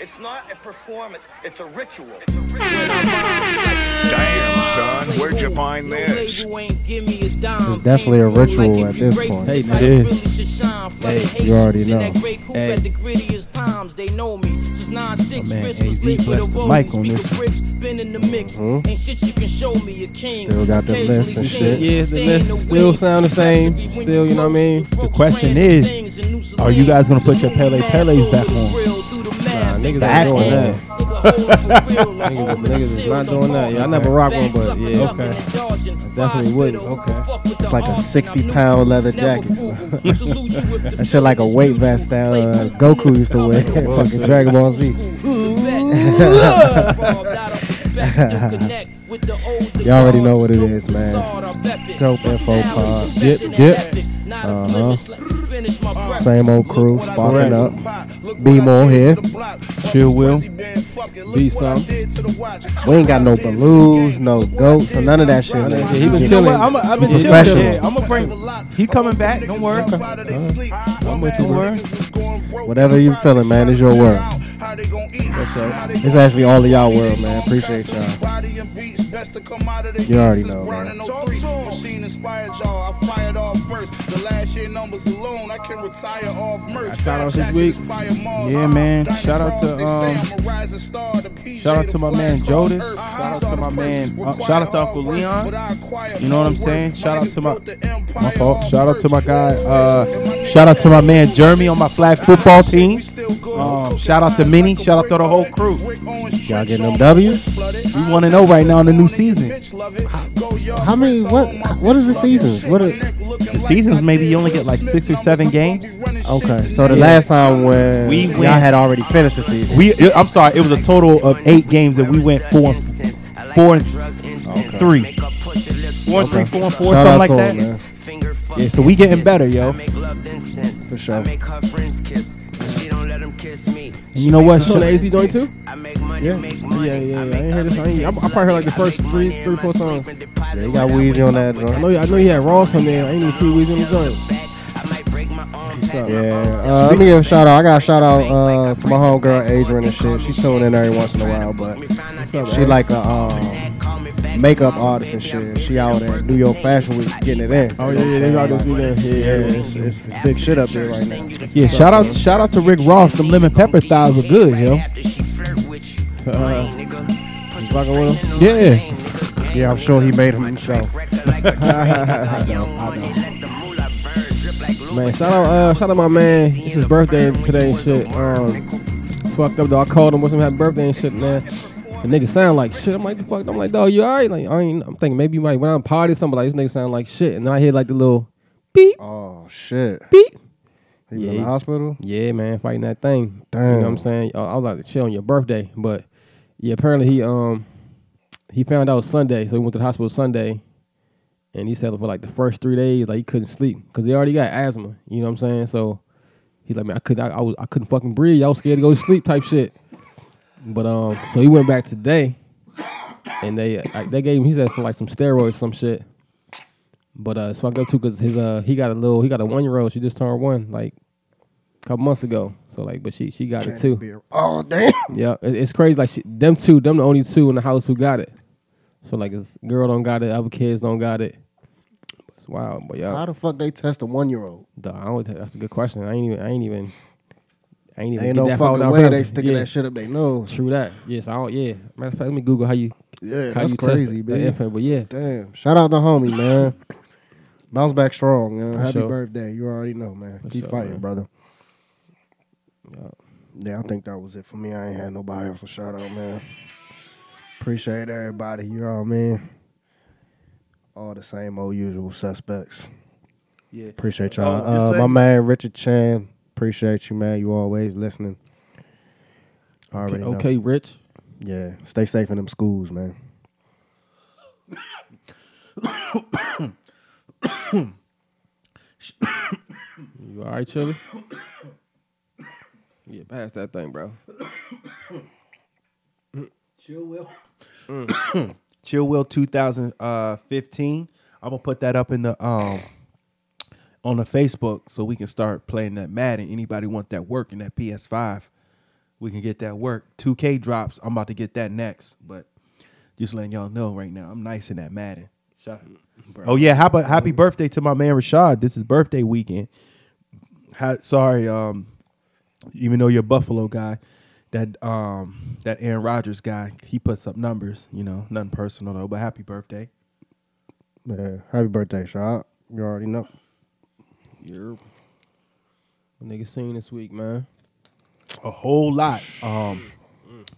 It's not a performance, it's a ritual. It's a ritual. Damn, son, where'd you find this? It's definitely a ritual at this point. Hey, man. It is. Hey, you already know. Hey. Hey. man, AZ blessed the mic on this. Mhm. Ain't shit you can show me a king. Still got the list and shit. Yeah, the list still sound the same. Still, you know what I mean? The question is, are you guys gonna put your Pelle Pelles back on? Nah, niggas Back ain't doing that. Niggas, niggas is not doing that. Yeah, I never rock one, but yeah, okay. I definitely wouldn't. Okay. It's like a 60 pound leather jacket. that shit like a weight vest that uh, Goku used to wear fucking Dragon Ball Z. You already know what it is, man. Dope info pod. Dip, dip. Uh-huh. Same old crew, sparking up. Be more here. Chill will. Be some. We ain't got no balloons, no goats, or none of that shit. None of that man. shit. He been Just chilling. I'm, I've been Professional. chilling. Yeah, I'm gonna bring. He coming back. Don't worry. Uh-huh. I'm with you, bro. Whatever you feeling, man, is your world. It's actually all of y'all world, man. Appreciate y'all. You already know, man. Machine inspired y'all. I fired off first. The last year numbers alone, I can retire off merch. Shout out this week. Yeah, man. Shout out to, um, Shout out to my man Jodis. Shout out to my man. uh, shout out to Uncle Leon. You know what I'm saying? Shout out to my my fault. Shout out to my guy. Uh, shout out to my man Jeremy on my flag football team. Um, shout out to Minnie. Shout out to the whole crew. Y'all getting them W's? We want to know right now in the new season. How many? What? What is the seasons? What? Are, The seasons maybe you only get like six or seven games. okay, so the Yeah. last time when We y'all had already finished the season. We I'm sorry, it was a total of eight games that we went four, four and three, four and three, Okay. four and four, Shout something like that. man. Yeah, so we getting better, yo. For sure. And you know what? You on the AZ joint too? Yeah. Yeah, yeah, yeah. I ain't heard this. I, ain't, I, I probably heard like the first three, three, four songs. Yeah, you got Weezy on that I know, I know you had Ross on there. I ain't even see Weezy on the joint. What's up? Yeah. Uh, let me give a shout out. I got a shout out uh, to my homegirl Adrian and shit. She tune in every once in a while, but What's up, she like a um, makeup artist and shit. She out at New York Fashion Week getting it in. Oh yeah, yeah, they got this weekend. Yeah, Yeah, yeah, it's, it's, it's big shit up there right now. Yeah, shout out, shout out to Rick Ross. Them lemon pepper thighs were good, yo. Uh? Yeah, Yeah, I'm sure he made him himself. Man, shout out, uh, shout out my man. It's his birthday today and shit. Um, it's fucked up though. I called him, wish him happy birthday and shit, man. The nigga sound like shit. I'm like, the fuck. I'm like, dog, you alright? Like, I ain't. I'm thinking maybe you might when I'm party something like this nigga sound like shit, and then I hear like the little beep Oh shit. beep. He was Yeah. in the hospital. Yeah, man, fighting that thing. Damn. You know what I'm saying? I I was like to chill on your birthday, but yeah, apparently he um he found out Sunday, so he went to the hospital Sunday, and he said for like the first three days, like he couldn't sleep because he already got asthma. You know what I'm saying? So he's like, man, I could I, I was I couldn't fucking breathe. I was scared to go to sleep type shit. But um, so he went back today, and they like, they gave him he said some like some steroids, some shit. But uh, so I up too because his uh he got a little he got a one year old. She just turned one like a couple months ago. So like, but she she got it too. Oh damn. Yeah, it- it's crazy. Like she, them two, them the only two in the house who got it. So like, this girl don't got it, other kids don't got it. It's wild, but yeah. How the fuck they test a one year old? I don't, that's a good question. I ain't even. I ain't even. I ain't even. Ain't get no that far fucking way they sticking yeah. that shit up their nose. True that. Yes, I don't. Yeah. Matter of fact, let me Google how you. Yeah, how that's you crazy, test man. infant. But yeah, Damn. Shout out to homie, man. Bounce back strong, man. For Happy sure. birthday. You already know, man. For Keep sure, fighting, man. brother. Yeah. Yeah, I think that was it for me. I ain't had nobody else to shout out, man. Appreciate everybody. You know what I mean? All the same old usual suspects. yeah. Appreciate Oh, y'all. just uh, my man Richard Chan. Appreciate you, man. You always listening. I okay, already know. okay, Rich. Yeah. Stay safe in them schools, man. You all right, Chili? Yeah, pass that thing, bro. Chill Will. Chill Will 2015. I'm gonna put that up in the um on the Facebook so we can start playing that Madden. Anybody want that work in that PS5? we can get that work. 2K drops. I'm about to get that next. But just letting y'all know right now, I'm nice in that Madden. Shout Oh yeah, happy happy birthday to my man Rashad. This is birthday weekend. Ha- sorry, um, even though you're a Buffalo guy, that um that Aaron Rodgers guy, he puts up numbers. You know, nothing personal though. But happy birthday. Man, happy birthday, Shot. You already know. You're what nigga seen this week, man. a whole lot. Um,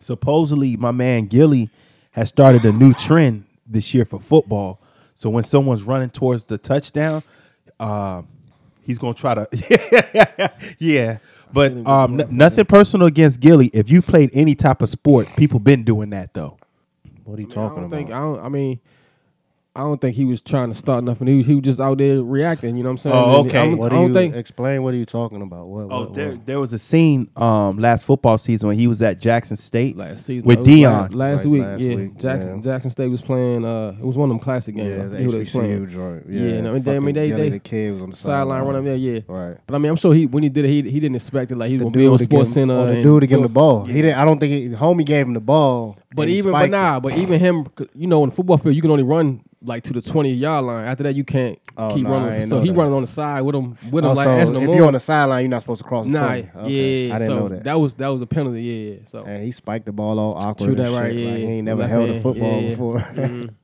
supposedly, my man Gillie has started a new trend this year for football. So when someone's running towards the touchdown, uh, he's gonna try to, yeah. But um, n- nothing personal against Gillie. If you played any type of sport, people been doing that though. What are you I talking don't about? think I don't. I mean, I don't think he was trying to start nothing. He was, he was just out there reacting. You know what I'm saying? Oh, okay. I don't, what I do don't you think. explain? What are you talking about? What? Oh, what, there, what? there was a scene um, last football season when he was at Jackson State Last season with Deion. last, last Right, week, last yeah. week, Jackson yeah. Jackson State was playing. Uh, it was one of them classic games. Yeah, I the forget who they was playing. HBCU joint. Yeah, Yeah, and I mean, they- I mean, they- they- the kid was on the Sideline running there, yeah. Right. But I mean, I'm sure he when he did it, he he didn't expect it. Like he was gonna be on SportsCenter. oh, the and dude to give him the ball. He didn't. I don't think homie gave him the ball. But even but nah, but even him, you know, in the football field, you can only run like to the twenty yard line. After that, you can't Oh, keep nah, running. So he that. running on the side with him, with him Oh, like so asking if you're on. the sideline, you're not supposed to cross the Nah, 20. Okay. yeah. I didn't so know that. That was that was a penalty. Yeah. So And he spiked the ball all awkward. True and that, right, shit. Like, yeah. he ain't never held a football yeah. before. Mhm.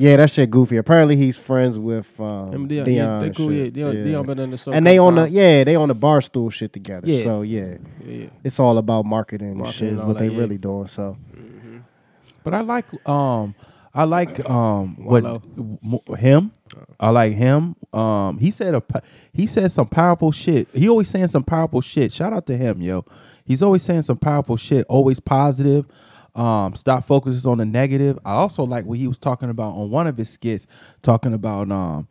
Yeah, that shit goofy. Apparently, he's friends with um, Him, Deion. Deion, yeah, they and cool. Yeah, shit. Deion, Deion been in the show. and they couple on the yeah, they on the Barstool shit together. Yeah. So yeah, yeah. it's all about marketing, and Marketing shit. and Is what they yeah. really doing. So But I like um I like um what him. I like him. Um he said a he said some powerful shit. He always saying some powerful shit. Shout out to him, yo. He's always saying some powerful shit. Always positive. Um stop focuses on the negative. I also like what he was talking about on one of his skits talking about um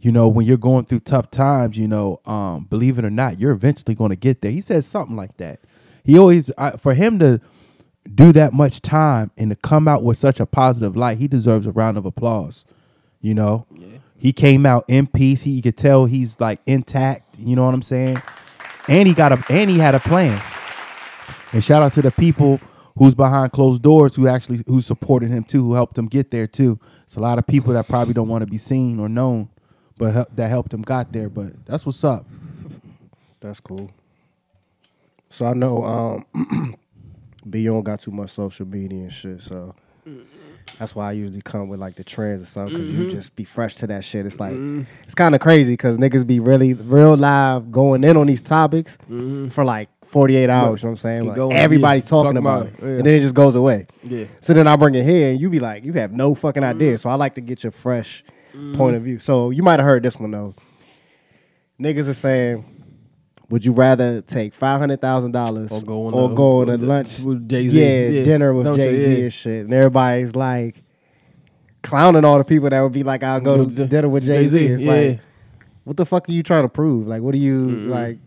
you know when you're going through tough times, you know, um believe it or not, you're eventually going to get there. He said something like that. He always I, for him to do that much time and to come out with such a positive light, he deserves a round of applause. You know, he came out in peace. He you could tell he's like intact. You know what I'm saying? And he got a and he had a plan. And shout out to the people who's behind closed doors who actually who supported him too, who helped him get there too. It's a lot of people that probably don't want to be seen or known, but help, that helped him got there. But that's what's up. that's cool. So I know um, Beyond got too much social media and shit. So that's why I usually come with like the trends or something because Mm-hmm. you just be fresh to that shit. It's like it's kind of crazy because niggas be really real live going in on these topics for like 48 hours. You know what I'm saying? Like, going, everybody's yeah, talking about, it, yeah. and then it just goes away. Yeah. So then I bring it here, and you be like, you have no fucking Mm-hmm. idea. So I like to get your fresh mm-hmm. point of view. So you might have heard this one though. Niggas are saying, would you rather take five hundred thousand dollars Or go on or a- go on a lunch, with Jay-Z. yeah, Yeah. dinner with Jay Z and shit, and everybody's like clowning all the people that would be like, I'll go to Jay- dinner with Jay Z. It's like, what the fuck are you trying to prove? Like, what are you mm-hmm. like?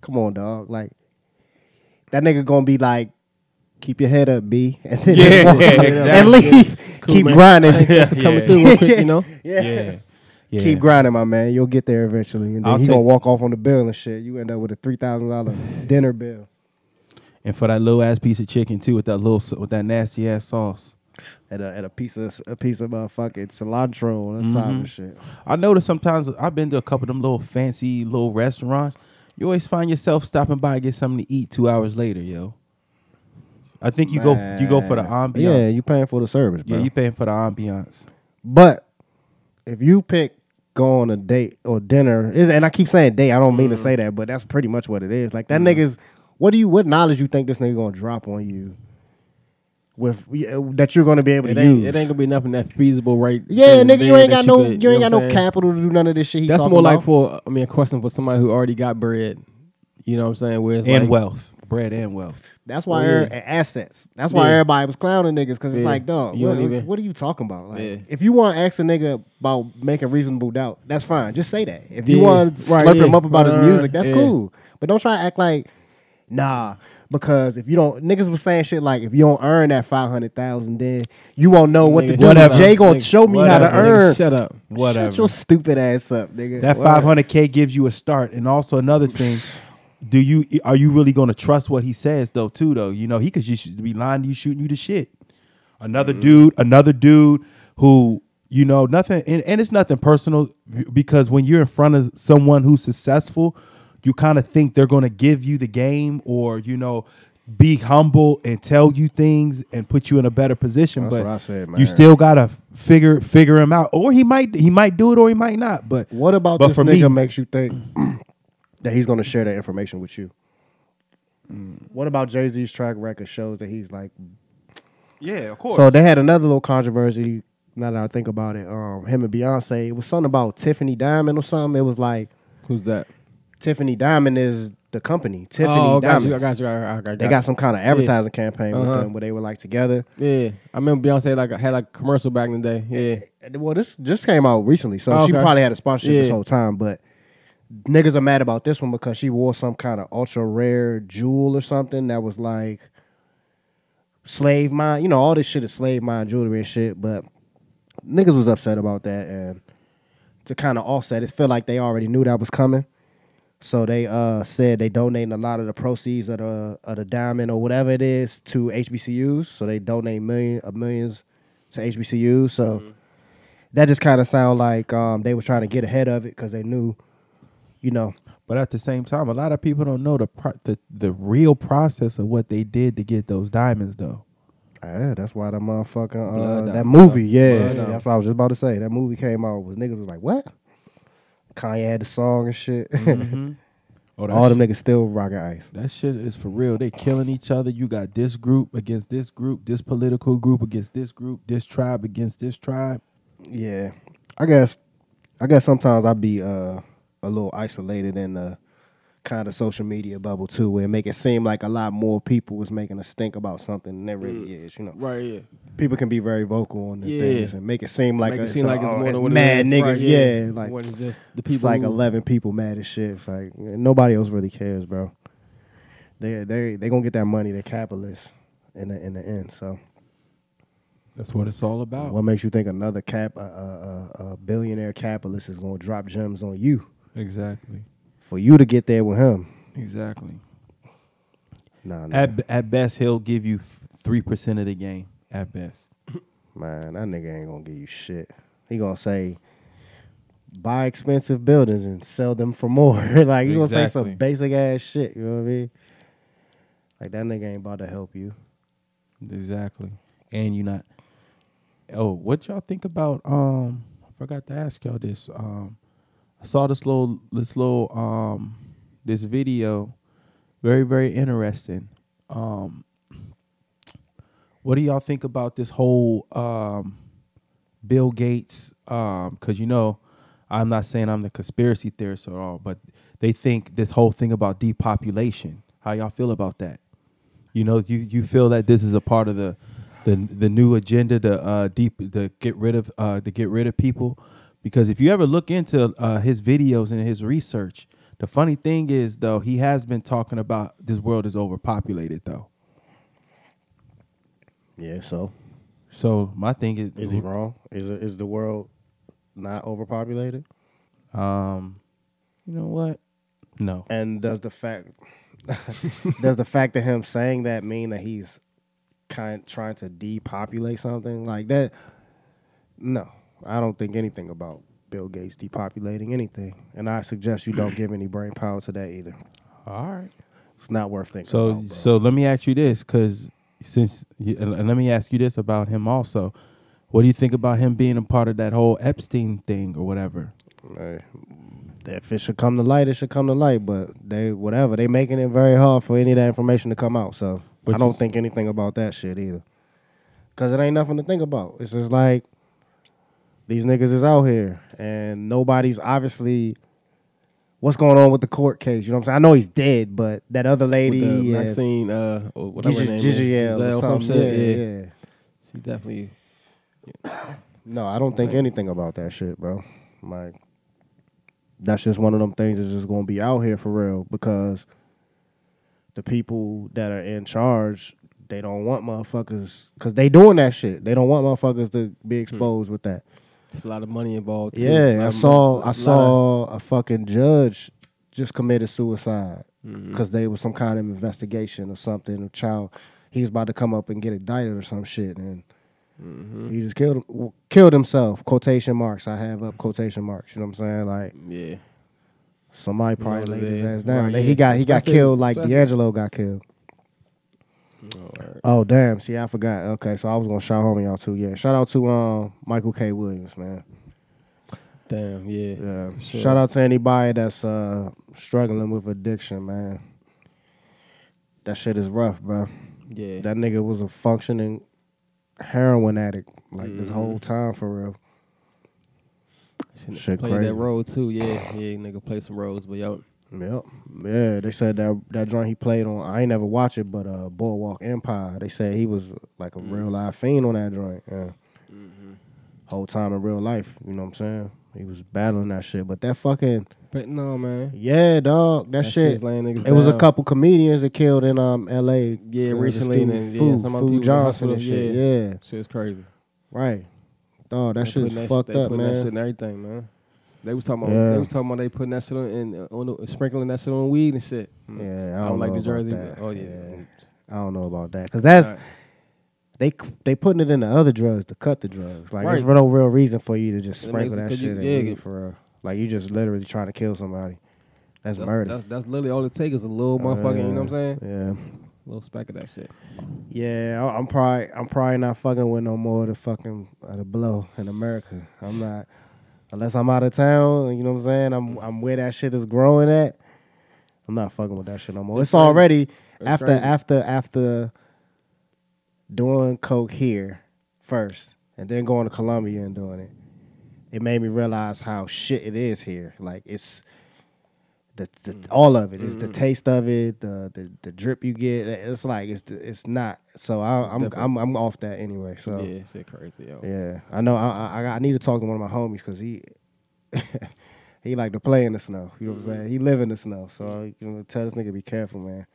Come on, dog. Like that nigga gonna be like. Keep your head up, B. And then Yeah, just exactly. and leave. Cool, Keep man. grinding. Thanks for coming Yeah. through real quick, you know. yeah. Yeah. Yeah. Keep grinding, my man. You'll get there eventually. And then I'll he take- gonna walk off on the bill and shit. You end up with a three thousand dollar dinner bill And for that little ass piece of chicken too, with that little with that nasty ass sauce. at a at a piece of a piece of uh, fucking cilantro on the top Mm-hmm. and shit. I notice sometimes I've been to a couple of them little fancy little restaurants. You always find yourself stopping by and get something to eat two hours later, yo. I think you go you go for the ambiance. Yeah, you paying for the service, bro. yeah, you paying for the ambiance. but if you pick go on a date or dinner, and I keep saying date, I don't mean to mm. say that, but that's pretty much what it is. Like that mm. nigga's. What do you? What knowledge you think this nigga gonna drop on you? With yeah, that you're gonna be able It to ain't, use. it ain't gonna be nothing that feasible, right? yeah, nigga, you ain't that got no, could- you ain't got no saying? capital to do none of this shit. He That's talking more like for I mean a question for somebody who already got bread. You know what I'm saying? Where it's And like, wealth. Bread and wealth. That's why yeah. assets. That's why Yeah. everybody was clowning niggas because it's Yeah. like, dog, You what, even- what are you talking about? Like, Yeah. if you want to ask a nigga about making reasonable doubt, that's fine. Just say that. If you want to Right, slurp yeah. him up about his music, that's yeah. cool. But don't try to act like, nah. Because if you don't, niggas was saying shit like, if you don't earn that five hundred thousand, then you won't know what to do. Whatever. Jay gonna Nigga, show me how to whatever, nigga, earn. Shut up. Whatever. Shut your stupid ass up, nigga. That five hundred K gives you a start. And also another thing, do you are you really going to trust what he says though? Too though, you know he could just be lying to you, shooting you to shit. Another mm-hmm. dude, another dude who you know nothing, and, and it's nothing personal because when you're in front of someone who's successful, you kind of think they're going to give you the game or you know be humble and tell you things and put you in a better position. That's but what I said, man. you still gotta figure figure him out, or he might he might do it or he might not. But What about but this for nigga me, makes you think that he's going to share that information with you? What about Jay Z's track record shows that he's like? yeah, of course. So they had another little controversy. Now that I think about it, um, him and Beyonce, it was something about Tiffany Diamond or something. It was like Who's that? Tiffany Diamond is the company. Tiffany oh, got Diamond. you, I got you. I got, I got, They got some kind of advertising campaign with Uh-huh. them where they were like together. Yeah, I remember Beyonce like had like a commercial back in the day. Yeah, Well, this just came out recently, so Oh, she okay. probably had a sponsorship this whole time. But niggas are mad about this one because she wore some kind of ultra rare jewel or something that was like slave mine. You know, all this shit is slave mine jewelry and shit. But niggas was upset about that, and to kind of offset, it felt like they already knew that was coming. So they uh said they donating a lot of the proceeds of the of the diamond or whatever it is to HBCUs. So they donate million of millions to HBCUs. So that just kind of sound like um they were trying to get ahead of it because they knew, you know, But at the same time, a lot of people don't know the pro- the the real process of what they did to get those diamonds, though. yeah, that's why the motherfucking uh, that movie, yeah, Blood that's what I was just about to say. That movie came out was niggas was like, what? Kanye had the song and shit. Oh, All them niggas still rocking ice. That shit is for real. They killing each other. You got this group against this group, this political group against this group, this tribe against this tribe. Yeah, I guess, I guess sometimes I be uh a little isolated in the kind of social media bubble too, where it make it seem like a lot more people was making us think about something than there really mm. is. You know, right. Yeah, people can be very vocal on the Yeah. things and make it seem like Make a- it seem like it's oh, more than what it mad niggas. Right, yeah. like more than just the it's people. like who- eleven people mad as shit. It's like nobody else really cares, bro. They they they gonna get that money. They're capitalists in the in the end. So That's what it's all about. what makes you think another cap a, a, a, a billionaire capitalist is gonna drop gems on you Exactly. For you to get there with him? Exactly. Nah, nah. At at best, he'll give you three percent of the game. At best. man, that nigga ain't gonna give you shit. He gonna say. Buy expensive buildings and sell them for more. like you gonna say some basic ass shit. You know what I mean? Like that nigga ain't about to help you. Exactly. And you not. Oh, what y'all think about? Um, I forgot to ask y'all this. Um, I saw this little, this little, um, this video, very, very interesting. Um, what do y'all think about this whole um, Bill Gates? Um, because you know, I'm not saying I'm the conspiracy theorist at all, but they think this whole thing about depopulation. How y'all feel about that? You know, you you feel that this is a part of the the the new agenda to uh deep to get rid of uh to get rid of people because if you ever look into uh his videos and his research, the funny thing is though he has been talking about this world is overpopulated though. Yeah, so So my thing is is he wrong? Is it, is the world not overpopulated? um you know what? No. And does the fact does the fact of him saying that mean that he's kind trying to depopulate something like that? No, I don't think anything about Bill Gates depopulating anything, and I suggest you don't give any brain power to that either. All right. It's not worth thinking. So about, bro. so let me ask you this, because since you- and and let me ask you this about him also. What do you think about him being a part of that whole Epstein thing or whatever? Hey, if it should come to light, it should come to light. But they whatever they making it very hard for any of that information to come out. So But I don't think anything about that shit either. Cause it ain't nothing to think about. It's just like these niggas is out here and nobody's obviously what's going on with the court case. You know what I'm saying? I know he's dead, but that other with lady, the yeah, Maxine, uh, or whatever her name is, or Giselle, some something. Yeah, Yeah, yeah. she definitely. No, I don't think anything about that shit, bro. Like, that's just one of them things that's just gonna be out here for real because the people that are in charge, they don't want motherfuckers because they doing that shit. They don't want motherfuckers to be exposed with that. It's a lot of money involved. Too. Yeah, I saw I it's a of- saw a fucking judge just committed suicide mm-hmm. because they was some kind of investigation or something. A child, he was about to come up and get indicted or some shit, and mm-hmm. he just killed him, killed himself. Quotation marks. I have up quotation marks. You know what I'm saying? Like Yeah. somebody probably laid his ass down. Right, He got he got Especially- killed like D'Angelo got killed. Alright. Oh damn! See, I forgot. Okay, so I was gonna shout home y'all too. Yeah, shout out to um Michael K. Williams, man. Damn. Yeah. Yeah. Sure. Shout out to anybody that's uh struggling with addiction, man. That shit is rough, bro. Yeah. That nigga was a functioning heroin addict like this whole time for real. Shit, Shit play crazy. that role too. Yeah, yeah, nigga play some roles, but yo, Yep. Yeah, they said that that joint he played on. I ain't never watch it, but uh, Boardwalk Empire. They said he was like a real live fiend on that joint. Yeah. Whole time in real life, you know what I'm saying? He was battling that shit, but that fucking but no man, yeah, dog, that, That shit. shit's laying niggas It was a couple comedians that killed in um L.A. Yeah, recently, and then, yeah, Fu, some Fu other people Johnson and shit. yeah. Yeah, shit's crazy. right. Dog, that They shit's putting that fucked shit, they up, putting That shit man. and everything, man. They was talking about Yeah. they was talking about they putting that shit on and uh, on the, sprinkling that shit on weed and shit. Mm. Yeah, I I don't, don't like the Jersey. but- Oh yeah. I don't know about that because that's they they putting it in the other drugs to cut the drugs. Like there's no real reason for you to just sprinkle that it- you- shit in yeah, for real. Like you just literally trying to kill somebody. That's, That's, murder. That's, that's literally all it takes is a little motherfucking. You know what I'm saying? Yeah, A little speck of that shit. yeah. I- I'm probably I'm probably not fucking with no more of the fucking of the blow in America. I'm not unless I'm out of town. You know what I'm saying? I'm I'm where that shit is growing at. I'm not fucking with that shit no more. It's, It's already It's after crazy. after after doing coke here first and then going to Colombia and doing it. It made me realize how shit it is here. Like it's the, the Mm. all of it. It's Mm-hmm. the taste of it, the, the the drip you get. It's like it's it's not. So I, I'm Different. I'm I'm off that anyway. So yeah, shit crazy, yo. yeah, I know. I, I I need to talk to one of my homies because he he like to play in the snow. You know what I'm saying? He live in the snow, so you know, tell this nigga be careful, man.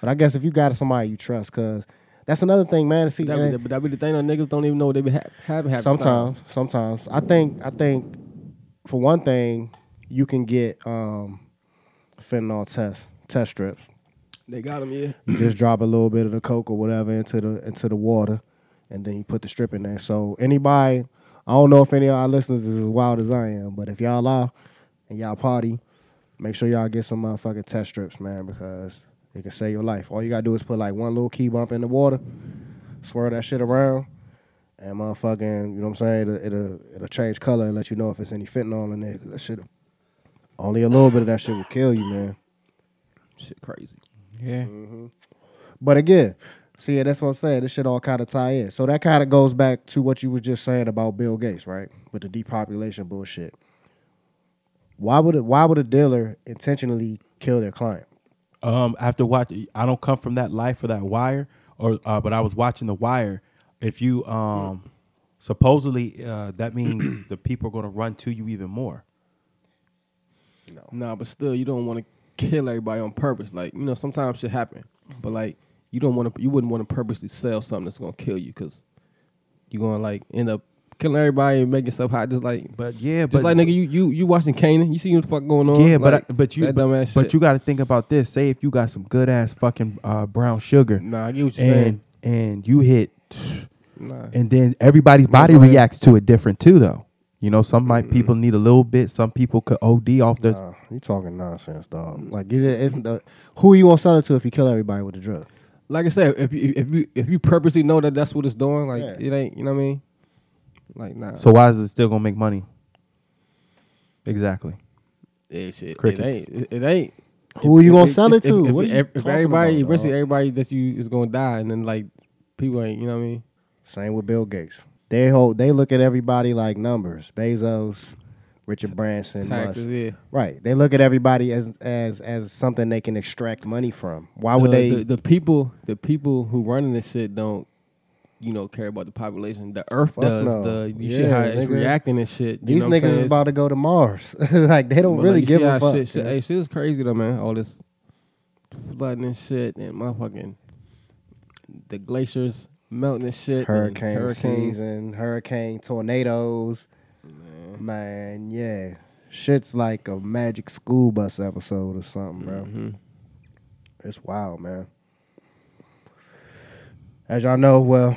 But I guess if you got somebody you trust, cause that's another thing, man. To see, That be, the- that be the thing. Though, niggas don't even know they be ha- the time. sometimes, sometimes I think I think for one thing, you can get um fentanyl test test strips. they got them. Yeah, You just drop a little bit of the coke or whatever into the into the water, and then you put the strip in there. So anybody, I don't know if any of our listeners is as wild as I am, but if y'all are and y'all party, make sure y'all get some motherfucking test strips, man, because it can save your life. All you gotta do is put like one little key bump in the water, swirl that shit around, and motherfucking, you know what I'm saying? It'll, it'll, it'll change color and let you know if it's any fentanyl in there. Cause that shit, only a little bit of that shit will kill you, man. shit crazy. Yeah. But again, see, yeah, that's what I'm saying. This shit all kind of tie in. So that kind of goes back to what you were just saying about Bill Gates, right? With the depopulation bullshit. Why would it, why would a dealer intentionally kill their client? Um, after watching, I don't come from that life or that wire, or uh, but I was watching the wire. If you um, supposedly uh, that means the people are going to run to you even more. Nah, but still, you don't want to kill everybody on purpose. Like you know, sometimes shit happen, but like you don't want to. You wouldn't want to purposely sell something that's gonna kill you because you're gonna like end up killing everybody and making yourself hot. Just like, But yeah, just but like nigga, you you you watching Canaan, you see what the fuck going on? yeah, but I, but you but, but you got to think about this. Say if you got some good ass fucking uh, brown sugar, Nah, I get what you're saying. and and you hit, Nah, and then everybody's body reacts to it different too, though. You know, some might people mm-hmm. need a little bit. Some people could OD off the. Nah, you talking nonsense, dog. Like it isn't the who you gonna sell it to if you kill everybody with the drug? like I said, if you if you if you purposely know that that's what it's doing, like Yeah. it ain't. You know what I mean? Like nah. So why is it still gonna make money? Exactly. Yeah, shit. Crickets. It ain't. It, it ain't. Who If- you if gonna it- sell if- it to? If, What are you if talking everybody, about, eventually dog? everybody that you is gonna die, and then like people ain't. You know what I mean? Same with Bill Gates. They hold they look at everybody like numbers. Bezos, Richard Branson, Musk. Yeah. Right. They look at everybody as as as something they can extract money from. Why would the, they? The, the people, the people who running this shit don't, you know, care about the population. The Earth does. no. The you Yeah, see how it's nigga. reacting and shit. these niggas is about to go to Mars. like they don't But, really like, give a fuck. Shit, shit, yeah. hey, shit is crazy though, man. All this flooding and shit, and motherfucking the glaciers melting and shit. hurricane hurricanes. season, hurricane tornadoes. Man. yeah. Shit's like a magic school bus episode or something, bro. Mhm. It's wild, man. As y'all know, well,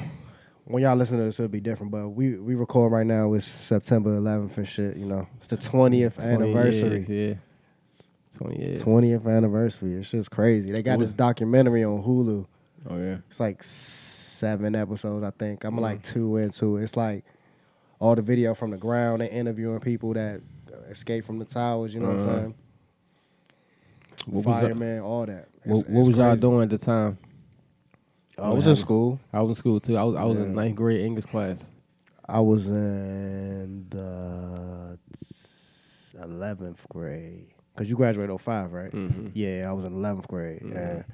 when y'all listen to this, it'll be different. But we we record right now. It's September 11th and shit. You know, it's the 20th 20 anniversary. years, yeah. 20 years. 20th anniversary. It's just crazy. They got What- this documentary on Hulu. Oh, yeah. It's like seven episodes, I think. I'm Mm. like two into it. It's like all the video from the ground. They interviewing people that escaped from the towers. You know what I'm Uh-huh. saying? What was, y'all- Fireman, all that. It's- what, it's what was y'all doing at the time? I was in school. I was in school too. I was I was in ninth grade English class. I was in the eleventh grade because you graduated 05, right? Mhm. Yeah, I was in eleventh grade. Mhm.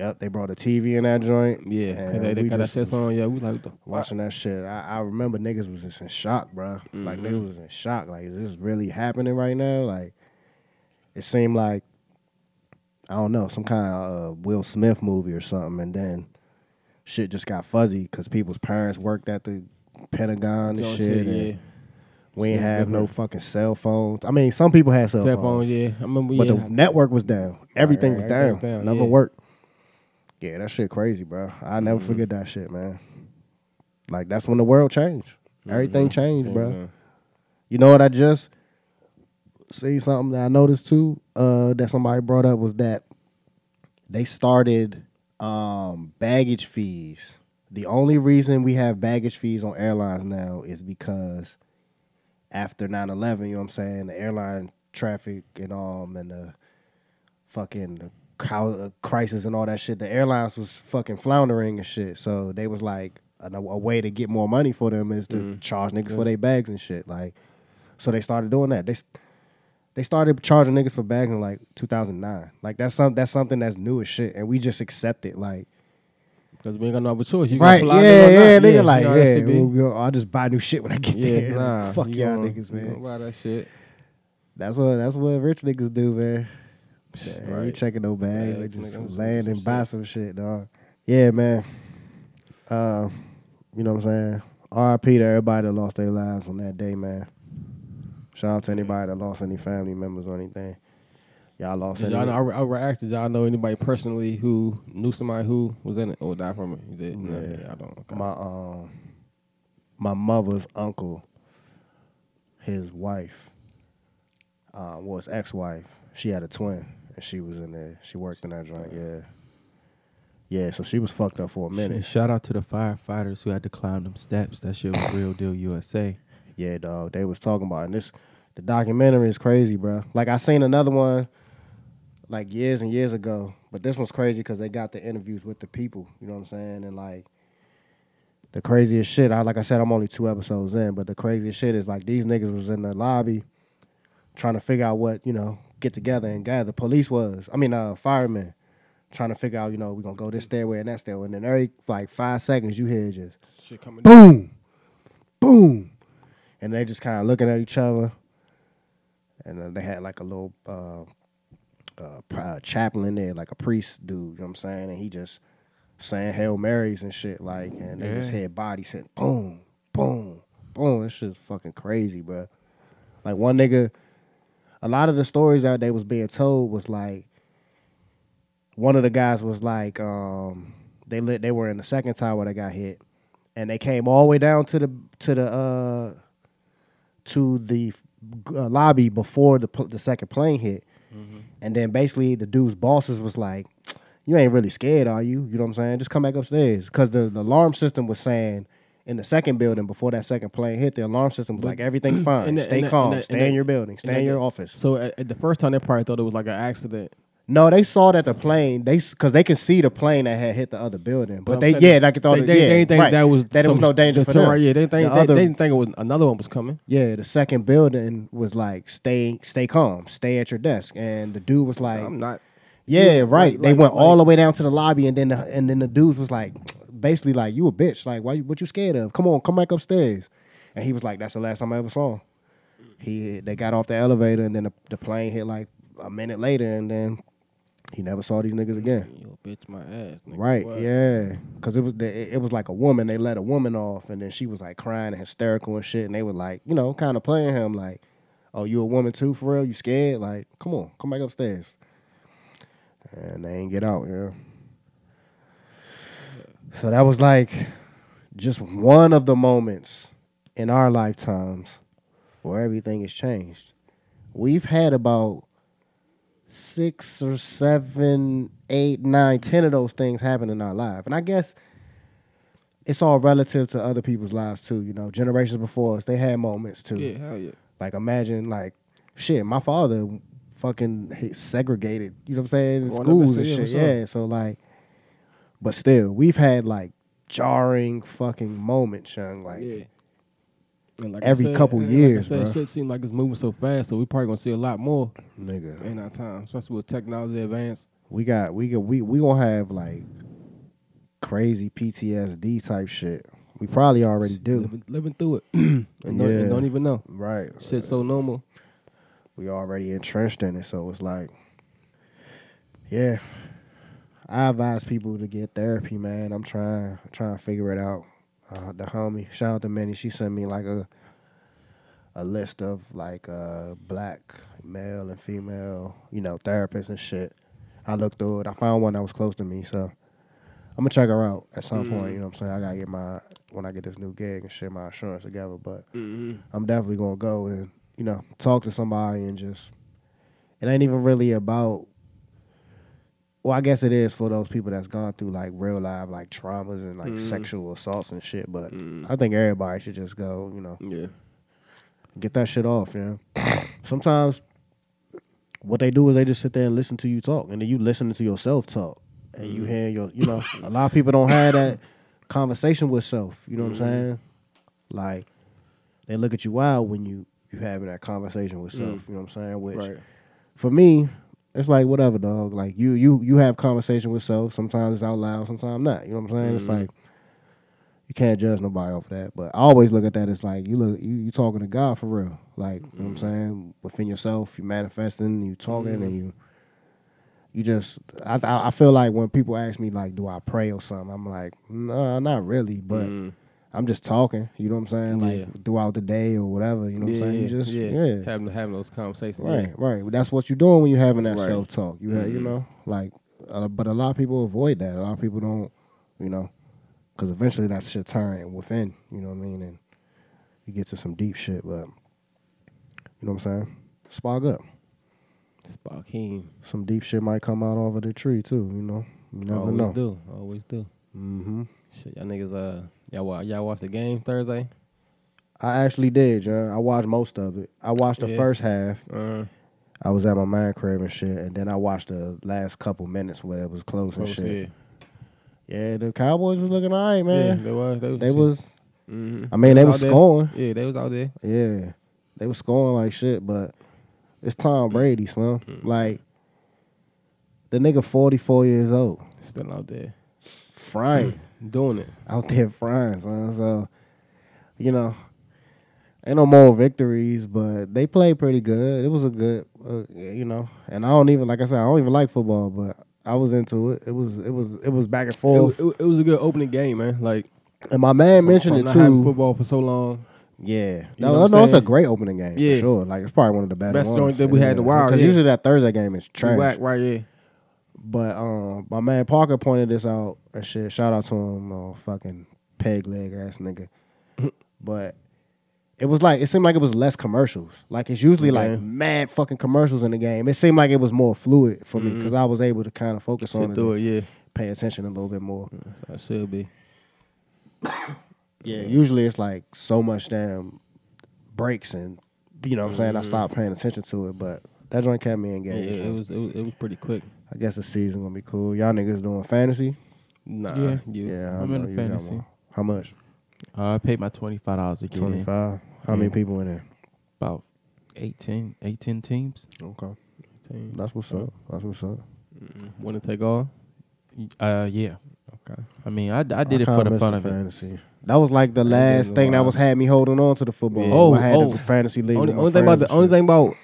Yep, they brought a TV in that joint. Yeah, and they, they got that shit on. Yeah, we like the watching that shit. I, I remember niggas was just in shock, bro. Like Mhm. niggas was in shock. Like, is this really happening right now? Like, it seemed like I don't know some kind of uh, Will Smith movie or something, and then shit just got fuzzy because people's parents worked at the Pentagon and Joint shit. and yeah. We ain't Shit have no fucking cell phones. I mean, some people had cell, Cell phones, phone, yeah. I remember, but yeah. the network was down. Everything right, was down. was down, Nothing yeah. worked. Yeah, that shit crazy, bro. I never Mhm. forget that shit, man. Like that's when the world changed. Everything Mhm. changed, Yeah, bro. You know what I just see something that I noticed too, uh, that somebody brought up was that they started um baggage fees. The only reason we have baggage fees on airlines now is because after 9-11, you know what I'm saying, the airline traffic and um and the fucking the cow- uh, crisis and all that shit, the airlines was fucking floundering and shit. So they was like a, a way to get more money for them is to Mhm. charge niggas Yeah. for their bags and shit. Like, so they started doing that. They they started charging niggas for bags in like 2009. Like that's some that's something that's new as shit, and we just accept it. Like, Cause we ain't got no other choice. You right? gonna Yeah, nigga yeah. Like, you know, yeah, we'll I'll just buy new shit when I get yeah, there. nah. Fuck you y'all niggas, man. Buy that shit. That's what that's what rich niggas do, man. Yeah, Right. ain't checking no bags. they Bags, just nigga, land and buy some shit, dog. Yeah, man. Uh, you know what I'm saying? R.I.P. to everybody that lost their lives on that day, man. Shout out to anybody that lost any family members or anything. Y'all lost Did any. y'all know, I, I asked, did y'all know anybody personally who knew somebody who was in it or died from it? You did? No, Yeah. yeah, I don't. Okay. my um my mother's uncle, his wife, uh, was ex-wife. She had a twin, and she was in there. She worked in that joint. Yeah, yeah. So she was fucked up for a And minute. shout out to the firefighters who had to climb them steps. That shit was real deal USA. Yeah, dog. They was talking about it. and this. The documentary is crazy, bro. Like I seen another one, like years and years ago, but this one's crazy because they got the interviews with the people. You know what I'm saying? And like the craziest shit. I like I said, I'm only two episodes in, but the craziest shit is like these niggas was in the lobby trying to figure out what you know, get together and gather. The police was, I mean, uh, firemen trying to figure out, you know, we're gonna go this stairway and that stairway, and then every like five seconds you hear just Shit coming boom, boom, and they just kind of looking at each other, and then they had like a little uh, uh, uh, chaplain there, like a priest dude. You know what I'm saying? And he just saying Hail Marys and shit, like, and they just had bodies hit, boom, boom, boom. This shit's fucking crazy, bro. Like one nigga, a lot of the stories that they was being told was like, one of the guys was like, um, they lit, they were in the second tower that got hit, and they came all the way down to the to the uh to the uh, lobby before the the second plane hit, and then basically the dude's bosses was like, "You ain't really scared, are you? You know what I'm saying? Just come back upstairs." Because the, the alarm system was saying in the second building before that second plane hit, the alarm system was like, "Everything's fine. the- Stay the- calm. the- stay in your building. Stay in your office." So at, at the first time, they probably thought it was like an accident. No, they saw that the plane they because they can see the plane that had hit the other building, but, I'm they saying yeah, like thought they, they, yeah, they didn't think right. that was that it was no danger for them. Yeah, they didn't think The they, other- they didn't think it was another one was coming. Yeah, the second building was like stay stay calm, stay at your desk, and the dude was like, I'm not. yeah, right. like- they like- went all the way down to the lobby, and then the, and then the dudes was like, basically like, you a bitch, like why you what you scared of? Come on, come back upstairs. And he was like, that's the last time I ever saw him. He they got off the elevator, and then the, the plane hit like a minute later, and then he never saw these niggas again. You a bitch, my ass. Nigga. Right, What? yeah, because it was the, it, it was like a woman. They let a woman off, and then she was like crying and hysterical and shit. And they were like, you know, kind of playing him like, "Oh, you a woman too, for real? You scared? Like, come on, come back upstairs." and they ain't get out. Yeah. So that was like just one of the moments in our lifetimes where everything has changed. We've had about six or seven, eight, nine, ten of those things happen in our life, and I guess it's all relative to other people's lives too. You know, generations before us, they had moments too. Yeah, hell yeah. Like imagine like shit, my father fucking segregated, you know what I'm saying, in Well, schools and shit. sense, yeah, for sure. Yeah, so like but still, we've had like jarring fucking moments, young. Like Yeah. And like Every said, couple years, like I said, bruh. shit seem like it's moving so fast, so we probably gonna see a lot more nigga. in our time, especially with technology advance. We got we got we we gonna have like crazy PTSD type shit. We probably already do. Living, living through it, and, don't, and don't even know. Right. Shit so normal. we already entrenched in it, so it's like, yeah. I advise people to get therapy, man. I'm trying, trying to figure it out. Uh, the homie, shout out to Minnie, she sent me like a a list of like uh, black male and female, you know, therapists and shit. I looked through it. I found one that was close to me, so I'm gonna check her out at some point. You know what I'm saying? I gotta get my when I get this new gig and shit my insurance together, but I'm definitely gonna go and you know talk to somebody and just it ain't even really about. Well, I guess it is for those people that's gone through like real life like traumas and like mm-hmm. sexual assaults and shit. But mm-hmm. I think everybody should just go, you know, Yeah. get that shit off. You know, sometimes what they do is they just sit there and listen to you talk, and then you listening to yourself talk, and you mm-hmm. hear your, you know, a lot of people don't have that conversation with self. You know what I'm saying? Like they look at you wild when you you having that conversation with self. Mm. You know what I'm saying? Which Right. for me, it's like whatever, dog. Like you you you have conversation with self. Sometimes it's out loud, sometimes not. You know what I'm saying? It's Mhm. like you can't judge nobody off of that. But I always look at that as like you look you, you talking to God for real. Like, you know what I'm saying? Within yourself, you manifesting, you talking and you you just I, I feel like when people ask me like, do I pray or something, I'm like, no, not really, but Mm. I'm just talking. You know what I'm saying? Like Yeah. throughout the day or whatever. You know what yeah, I'm saying? You just yeah. yeah. Having having those conversations. Right, right. That's what you're doing when you're having that Right. self talk. You have, you Mhm. know, like, uh, but a lot of people avoid that. A lot of people don't, you know, because eventually that shit turn within. You know what I mean? And you get to some deep shit, but you know what I'm saying? Spark up. Sparking. Some deep shit might come out over the tree too. You know, you never Always know. do. Always do. hmm Shit, y'all niggas. Uh, y'all wa- y'all watch the game Thursday. I actually did, John. I watched most of it. I watched the Yeah. first half. Uh, I was at my man crib and shit, and then I watched the last couple minutes where it was close and shit. yeah. Yeah, the Cowboys was looking all right, Yeah, man. they was. They was. They was. hmm I mean, they was scoring. Yeah, they was out there. Yeah, they was scoring like shit, but it's Tom Brady, son. Mm-hmm. Like the nigga, forty four years old, Still out there frying doing it. out there frying, son. So you know, ain't no more victories, but they played pretty good. It was a good, uh, you know. And I don't even like I said, I don't even like football, but I was into it. It was, it was, it was back and forth. wa- it, it was a good opening game, man. Like and my man mentioned it too. football for so long. Yeah, You no, no, it's a great opening game Yeah. for sure. Like it's probably one of the better Best ones. joint that we had in a while, Because yeah. usually that Thursday game is trash. Whack, right? Yeah. But um, my man Parker pointed this out and shit. Shout out to him, uh, fucking peg leg ass nigga. but it was like it seemed like it was less commercials. Like it's usually Okay. like mad fucking commercials in the game. It seemed like it was more fluid for me because I was able to kind of focus on Sit it, through and it. Yeah. pay attention a little bit more. It should be. Yeah, usually it's like so much damn breaks and you know what I'm saying. I stopped paying attention to it, but that joint kept me Yeah, engaged. it was, it was it was pretty quick. I guess the season gonna be cool. Y'all niggas doing fantasy? Nah, Yeah. you, Yeah, I I'm know in the you got fantasy. one. How much? Uh, I paid my twenty five dollars to get Twenty in. five. How many Yeah. people in there? About 18, 18 teams. Okay, team. that's what's up. That's what's up. Want to take off? Uh, yeah. Okay. I mean, I, I did I it for kinda the missed fun of it. fantasy. That was like the last thing that was had me holding on to the football. Yeah. Oh, I had oh. the fantasy league. Only, with my only thing about friends the only and thing about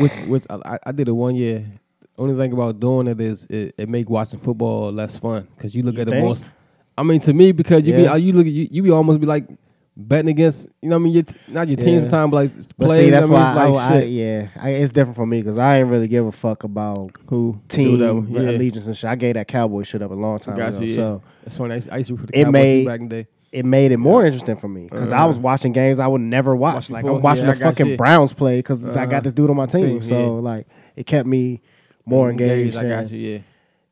which which I, I did it one year. Only thing about doing it is it, it make watching football less fun because you look You at it think? most. I mean, to me, because you Yeah. be you look at you, you be almost be like betting against, you know, what I mean, your, not your team Yeah. time, but like But players. see, that's I mean, why I, like I- shit. yeah, I, it's different for me because I ain't really give a fuck about Who team that, yeah. allegiance and shit. I gave that cowboy shit up a long time Got ago. yeah. So It's funny. I used, to for the It Cowboys made- back in the day. it made it more interesting for me because I was Uh-huh. watching games I would never watch. Watch like before. I'm watching the fucking. Browns play because I Uh-huh. got this dude on my team. Team, so like it kept me more engaged. I got you. Yeah.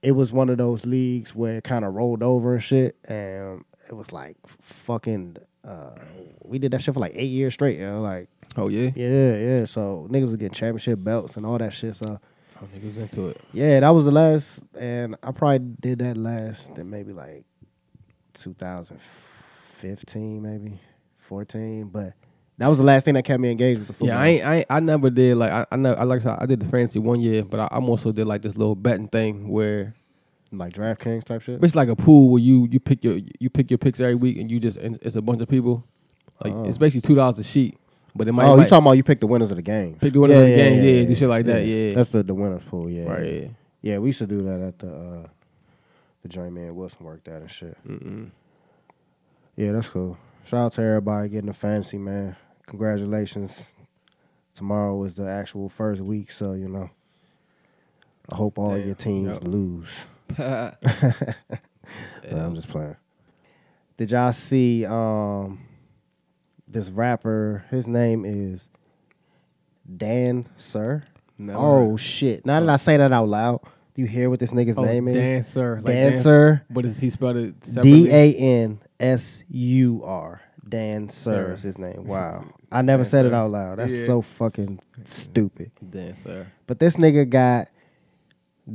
It was one of those leagues where it kind of rolled over and shit, and it was like fucking. Uh, we did that shit for like eight years straight. You know, like Oh yeah. yeah, yeah. So niggas was getting championship belts and all that shit. So Oh, niggas into it. yeah, that was the last, and I probably did that last in maybe like 2015, maybe 14. But that was the last thing that kept me engaged with the football. Yeah, I ain't, I ain't, I never did like I I, know, I like I, said, I did the fantasy one year, but I, I also did like this little betting thing where like DraftKings type shit. it's like a pool where you you pick your you pick your picks every week and you just and it's a bunch of people. Like Oh. it's basically two dollars a sheet, but it might, oh, you talking about you pick the winners of the game? Pick the winners of the games, yeah, do shit like that, yeah. That's the the winners pool, yeah. right. yeah. Yeah. Yeah, we used to do that at the uh, the joint man Wilson worked at and shit. Mm-mm. Yeah, that's cool. Shout out to everybody getting the fantasy, man. Congratulations. Tomorrow is the actual first week, so you know. I hope all Damn, your teams lose. I'm just playing. Did y'all see um this rapper? His name is Dan Sir. Never oh shit! Now that I say that out loud, do you hear what this nigga's Oh, name is? Dancer, like Dancer. But is he spelled? D A N S U R. Dan Sir Sir. is his name. Wow. I never said it Sir. out loud. That's Yeah. so fucking stupid. Dancer. But this nigga got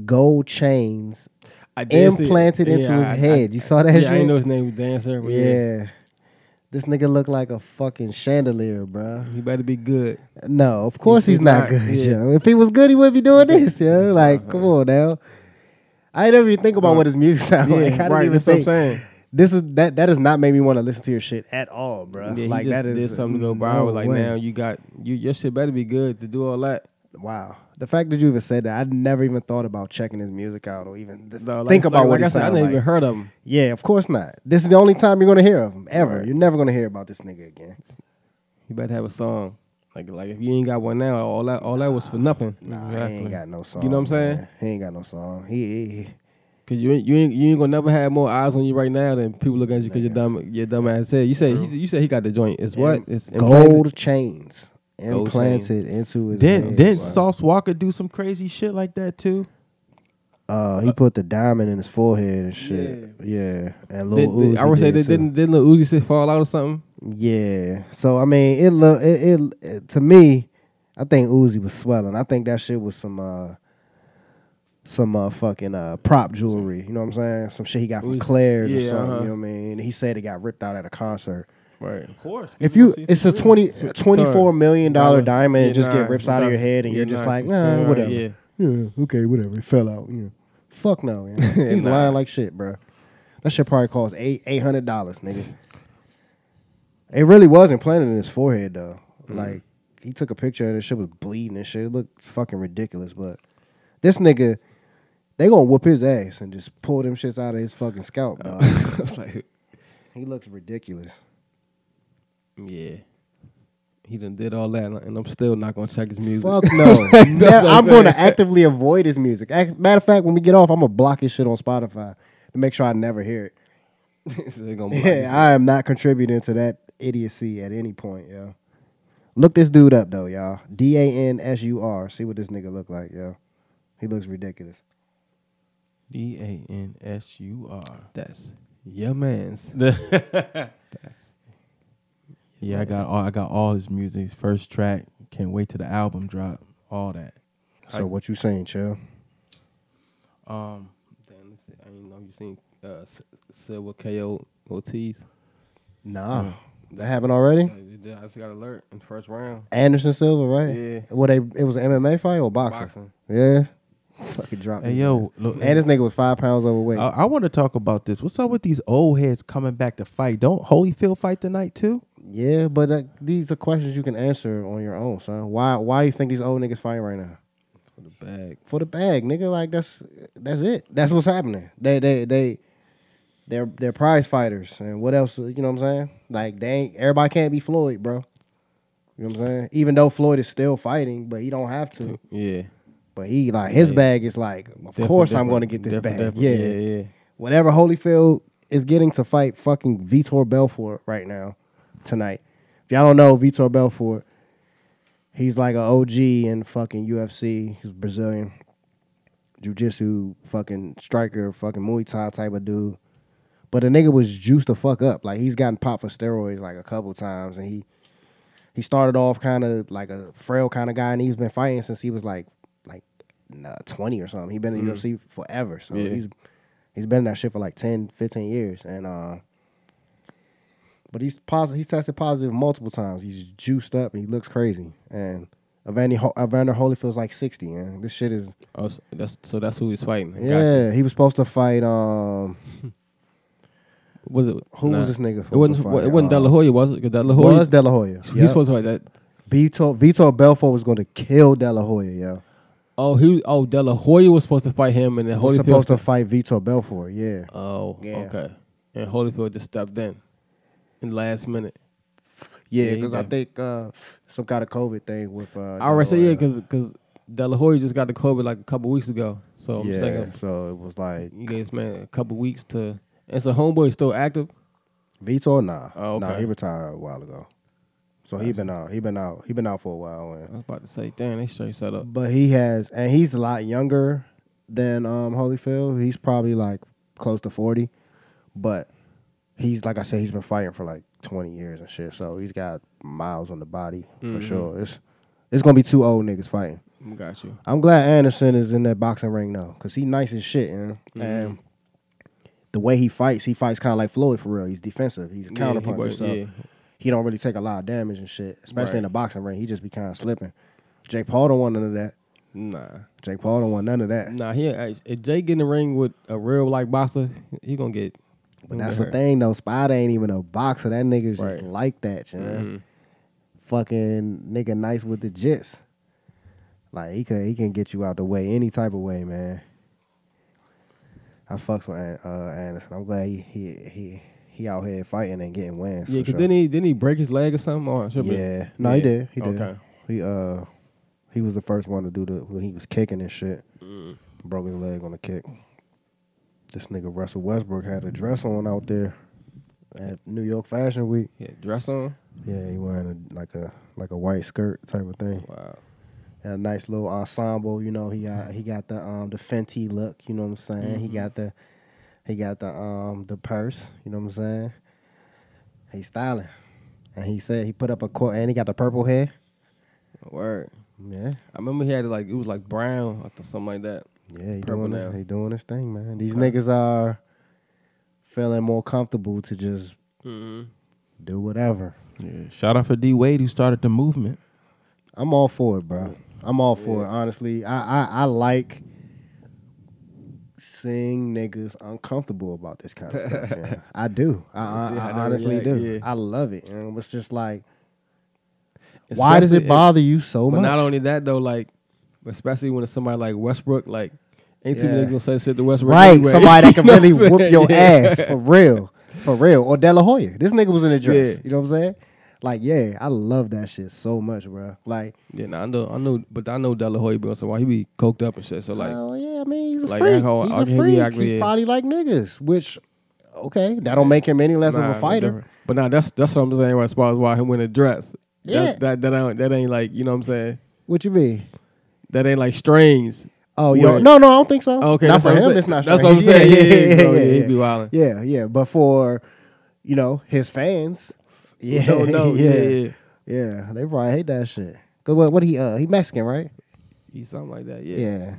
gold chains I did see implanted into Yeah, his I- I- head. you saw that yeah, shit? I didn't know his name was Dancer. But yeah. yeah. This nigga look like a fucking chandelier, bruh. he better be good. No, of course he's, he's not, not, good, yeah. yo. If he was good, he wouldn't be doing this, yo. Like, come on now. I didn't even think about what his music sound Yeah, like. I didn't right. even That's what I'm think. saying. This is that that does not make me want to listen to your shit at all, bro. Yeah, like that is something to go no like way. now you got you your shit better be good to do all that. Wow. The fact that you even said that, I never even thought about checking his music out or even th- No, like- think about like, what like I said. I never like. even heard of him. Yeah, of course not. This is the only time you're gonna hear of him ever. Right. You're never gonna hear about this nigga again. You better have a song. Like like if you ain't got one now, all that all that was for nothing. Nah, he ain't got no song. You know what I'm saying? man. He ain't got no song. He, he Cause you ain't you ain't you ain't gonna never have more eyes on you right now than people looking at you because your dumb your dumb ass said. You said he, you said he got the joint. It's what? It's implanted? gold chains Gold implanted into his Didn't head. didn't. Sauce Walka do some crazy shit like that too? Uh, he put the diamond in his forehead and shit. Yeah, and Did- Lil did- Uzi I would say did that too. didn't didn't Lil Uzi shit fall out or something? Yeah. So I mean, it look it, it, it- to me. I think Uzi was swelling. I think that shit was some uh some uh fucking uh prop jewelry. You know what I'm saying? Some shit he got from Uzi- Claire's or something. uh-huh. You know what I mean? He said it got ripped out at a concert. Right. Of course. If you, it's a 20, $24 million Dollar. diamond, Yeah, and just nah, get rips out of your head, and Yeah, you're just nah, like, it's nah, alright, whatever. yeah. Yeah, okay, whatever. It fell out. Yeah. Fuck no. Yeah. He's Nah. lying like shit, bro. That shit probably cost eight eight hundred dollars, nigga. it really was implanted in his forehead though. Mm-hmm. Like he took a picture and the shit was bleeding and shit. It looked fucking ridiculous. But this nigga, they gonna whoop his ass and just pull them shits out of his fucking scalp, oh. dog. I was like, he looks ridiculous. yeah. He done did all that, and I'm still not gonna check his music. Fuck no. That's Ne- what I'm I'm going to saying. actively avoid his music. Ac- Matter of fact, when we get off, I'm gonna block his shit on Spotify to make sure I never hear it. So they gonna block Yeah, I am not contributing to that idiocy at any point, yo. Look this dude up though, y'all. D A N S U R. See what this nigga look like, yo. He looks ridiculous. D A N S U R. That's your man's. That's Yeah, I got all I got all his music. His First track. Can't wait till the album drop. All that. So what you saying, chill? Um, Damn, let's see. I didn't know you seen uh, S- Silva KO Ortiz. Nah. That happened already? Like, they did- I just got alert in the first round. Anderson Silva, right? Yeah. What they it was an MMA fight or boxing? Boxing. Yeah. Fucking dropped hey yo, look, And this nigga was five pounds overweight. I, I want to talk about this. What's up with these old heads coming back to fight? Don't Holyfield fight tonight too? Yeah, but uh, these are questions you can answer on your own, son. Why why do you think these old niggas fighting right now? For the bag. For the bag, nigga. Like that's that's it. That's what's happening. They they they they're they're prize fighters, and what else? You know what I'm saying? Like they ain't everybody can't be Floyd, bro. You know what I'm saying? Even though Floyd is still fighting, but he don't have to. Yeah. But he like his Yeah. bag is like, of Different, course I'm going to get this different, bag. different. Yeah. yeah, yeah. Whatever Holyfield is getting to fight fucking Vitor Belfort right now, tonight. If y'all don't know Vitor Belfort, he's like an OG in fucking UFC. He's Brazilian, jiu-jitsu fucking striker, fucking Muay Thai type of dude. But the nigga was juiced the fuck up. Like he's gotten popped for steroids like a couple times, and he he started off kind of like a frail kind of guy, and he's been fighting since he was like like nah, twenty or something. He's been in the UFC forever, so Yeah. he's he's been in that shit for like 10, 15 years, and uh. But he's positive. He's tested positive multiple times. He's juiced up and he looks crazy. And Evander, Ho- Evander Holyfield's like sixty. And this shit is Oh, so that's so that's who he's fighting. Gotcha. yeah. He was supposed to fight. Um, Was it who nah. was this nigga? It wasn't. It wasn't fight? De La Uh, Hoya, was it? De La Hoya. Was De La Hoya? He's Yep. supposed to fight that. Vitor Vitor Belfort was going to kill De La Hoya. Yo, Oh, he. Oh, De La Hoya was supposed to fight him, and then he was Holyfield. supposed to fight Vitor Belfort. Yeah. Oh, Yeah. okay. And Holyfield just stepped in, in the last minute. Yeah, Yeah, because I think uh, some kind of COVID thing with. Uh, I already say yeah, De La Hoya. because because De La Hoya just got the COVID like a couple weeks ago. So I'm yeah, thinking so it was like you guys man a couple weeks to. And so homeboy is still active. Vitor. Nah, Oh, nah, he retired a while ago. So he been out. He been out. He been out for a while. And I was about to say, damn, they straight set up. But he has, and he's a lot younger than um, Holyfield. He's probably like close to forty, but he's like I said, he's been fighting for like twenty years and shit. So he's got miles on the body for Mhm. sure. It's it's gonna be two old niggas fighting. Got you. I'm glad Anderson is in that boxing ring now, cause he nice as shit, you know? Mhm. and the way he fights, he fights kind of like Floyd for real. He's defensive. He's a Yeah, he counterpuncher, so yeah. He don't really take a lot of damage and shit, especially Right. in the boxing ring. He just be kind of slipping. Jake Paul don't want none of that. Nah, Jake Paul don't want none of that. nah. He if Jake get in the ring with a real like boxer, he gonna get. he But gonna that's get the thing though. Spider ain't even a boxer. That nigga's just Right. like that, you know? Mhm. Fucking nigga nice with the jits. Like he can he can get you out the way any type of way, man. I fucks with uh, Anderson. I'm glad he he he, he out here fighting and getting wins. Yeah, for cause sure. didn't he didn't he break his leg or something? Or Yeah. No, he did. He did. Okay. He uh he was the first one to do the when he was kicking and shit. Mm. Broke his leg on the kick. This nigga Russell Westbrook had a dress on out there at New York Fashion Week. Yeah, dress on. Yeah, he wearing a, like a like a white skirt type of thing. Wow. Had a nice little ensemble. You know, he got he got the um the Fenty look. You know what I'm saying? He got the he got the um the purse. You know what I'm saying? He's styling, and he said he put up a quote, and he got the purple hair. Word. Yeah, I remember he had it like it was like brown or something like that. yeah, he Purple doing now. this, he doing his thing, man. These Okay. niggas are feeling more comfortable to just Mm-hmm. do whatever. Yeah. Shout out for D Wade who started the movement. I'm all for it, bro. I'm all for it. Honestly, I, I I like seeing niggas uncomfortable about this kind of stuff. yeah. I do. I, I, I honestly react, do. yeah. I love it. And it's just like, why does it Especially- bother you so But much? not only that though, like especially when it's somebody like Westbrook, like ain't too many Yeah. gonna say shit to Westbrook. right, anyway. somebody that can You know what really I'm whoop saying? your Yeah. ass for real, for real. Or De La Hoya. This nigga was in a dress. Yeah. You know what I'm saying? Like, yeah, I love that shit so much, bro. Like, Yeah, nah, I know, I know, but I know De La Hoya, but so why he be coked up and shit. So like, oh yeah, I mean he's a like, freak. alcohol- he's I'll a freak. he yeah. probably like niggas, which okay, that don't make him any less nah, of a fighter. But nah, that's that's what I'm saying. Right, as far as why he went a dress. Yeah. That that that ain't, that ain't like you know what I'm saying. What you mean? That ain't like strings. Oh, you no, no, I don't think so. Okay, not for him. saying. It's not. That's what I'm saying. Yeah, yeah, bro, yeah, he be wildin'. Yeah, yeah, but for you know his fans, yeah, No, no, yeah, yeah. yeah, they probably hate that shit. Cause what, what he, uh, he Mexican, right? He's something like that. Yeah. Yeah.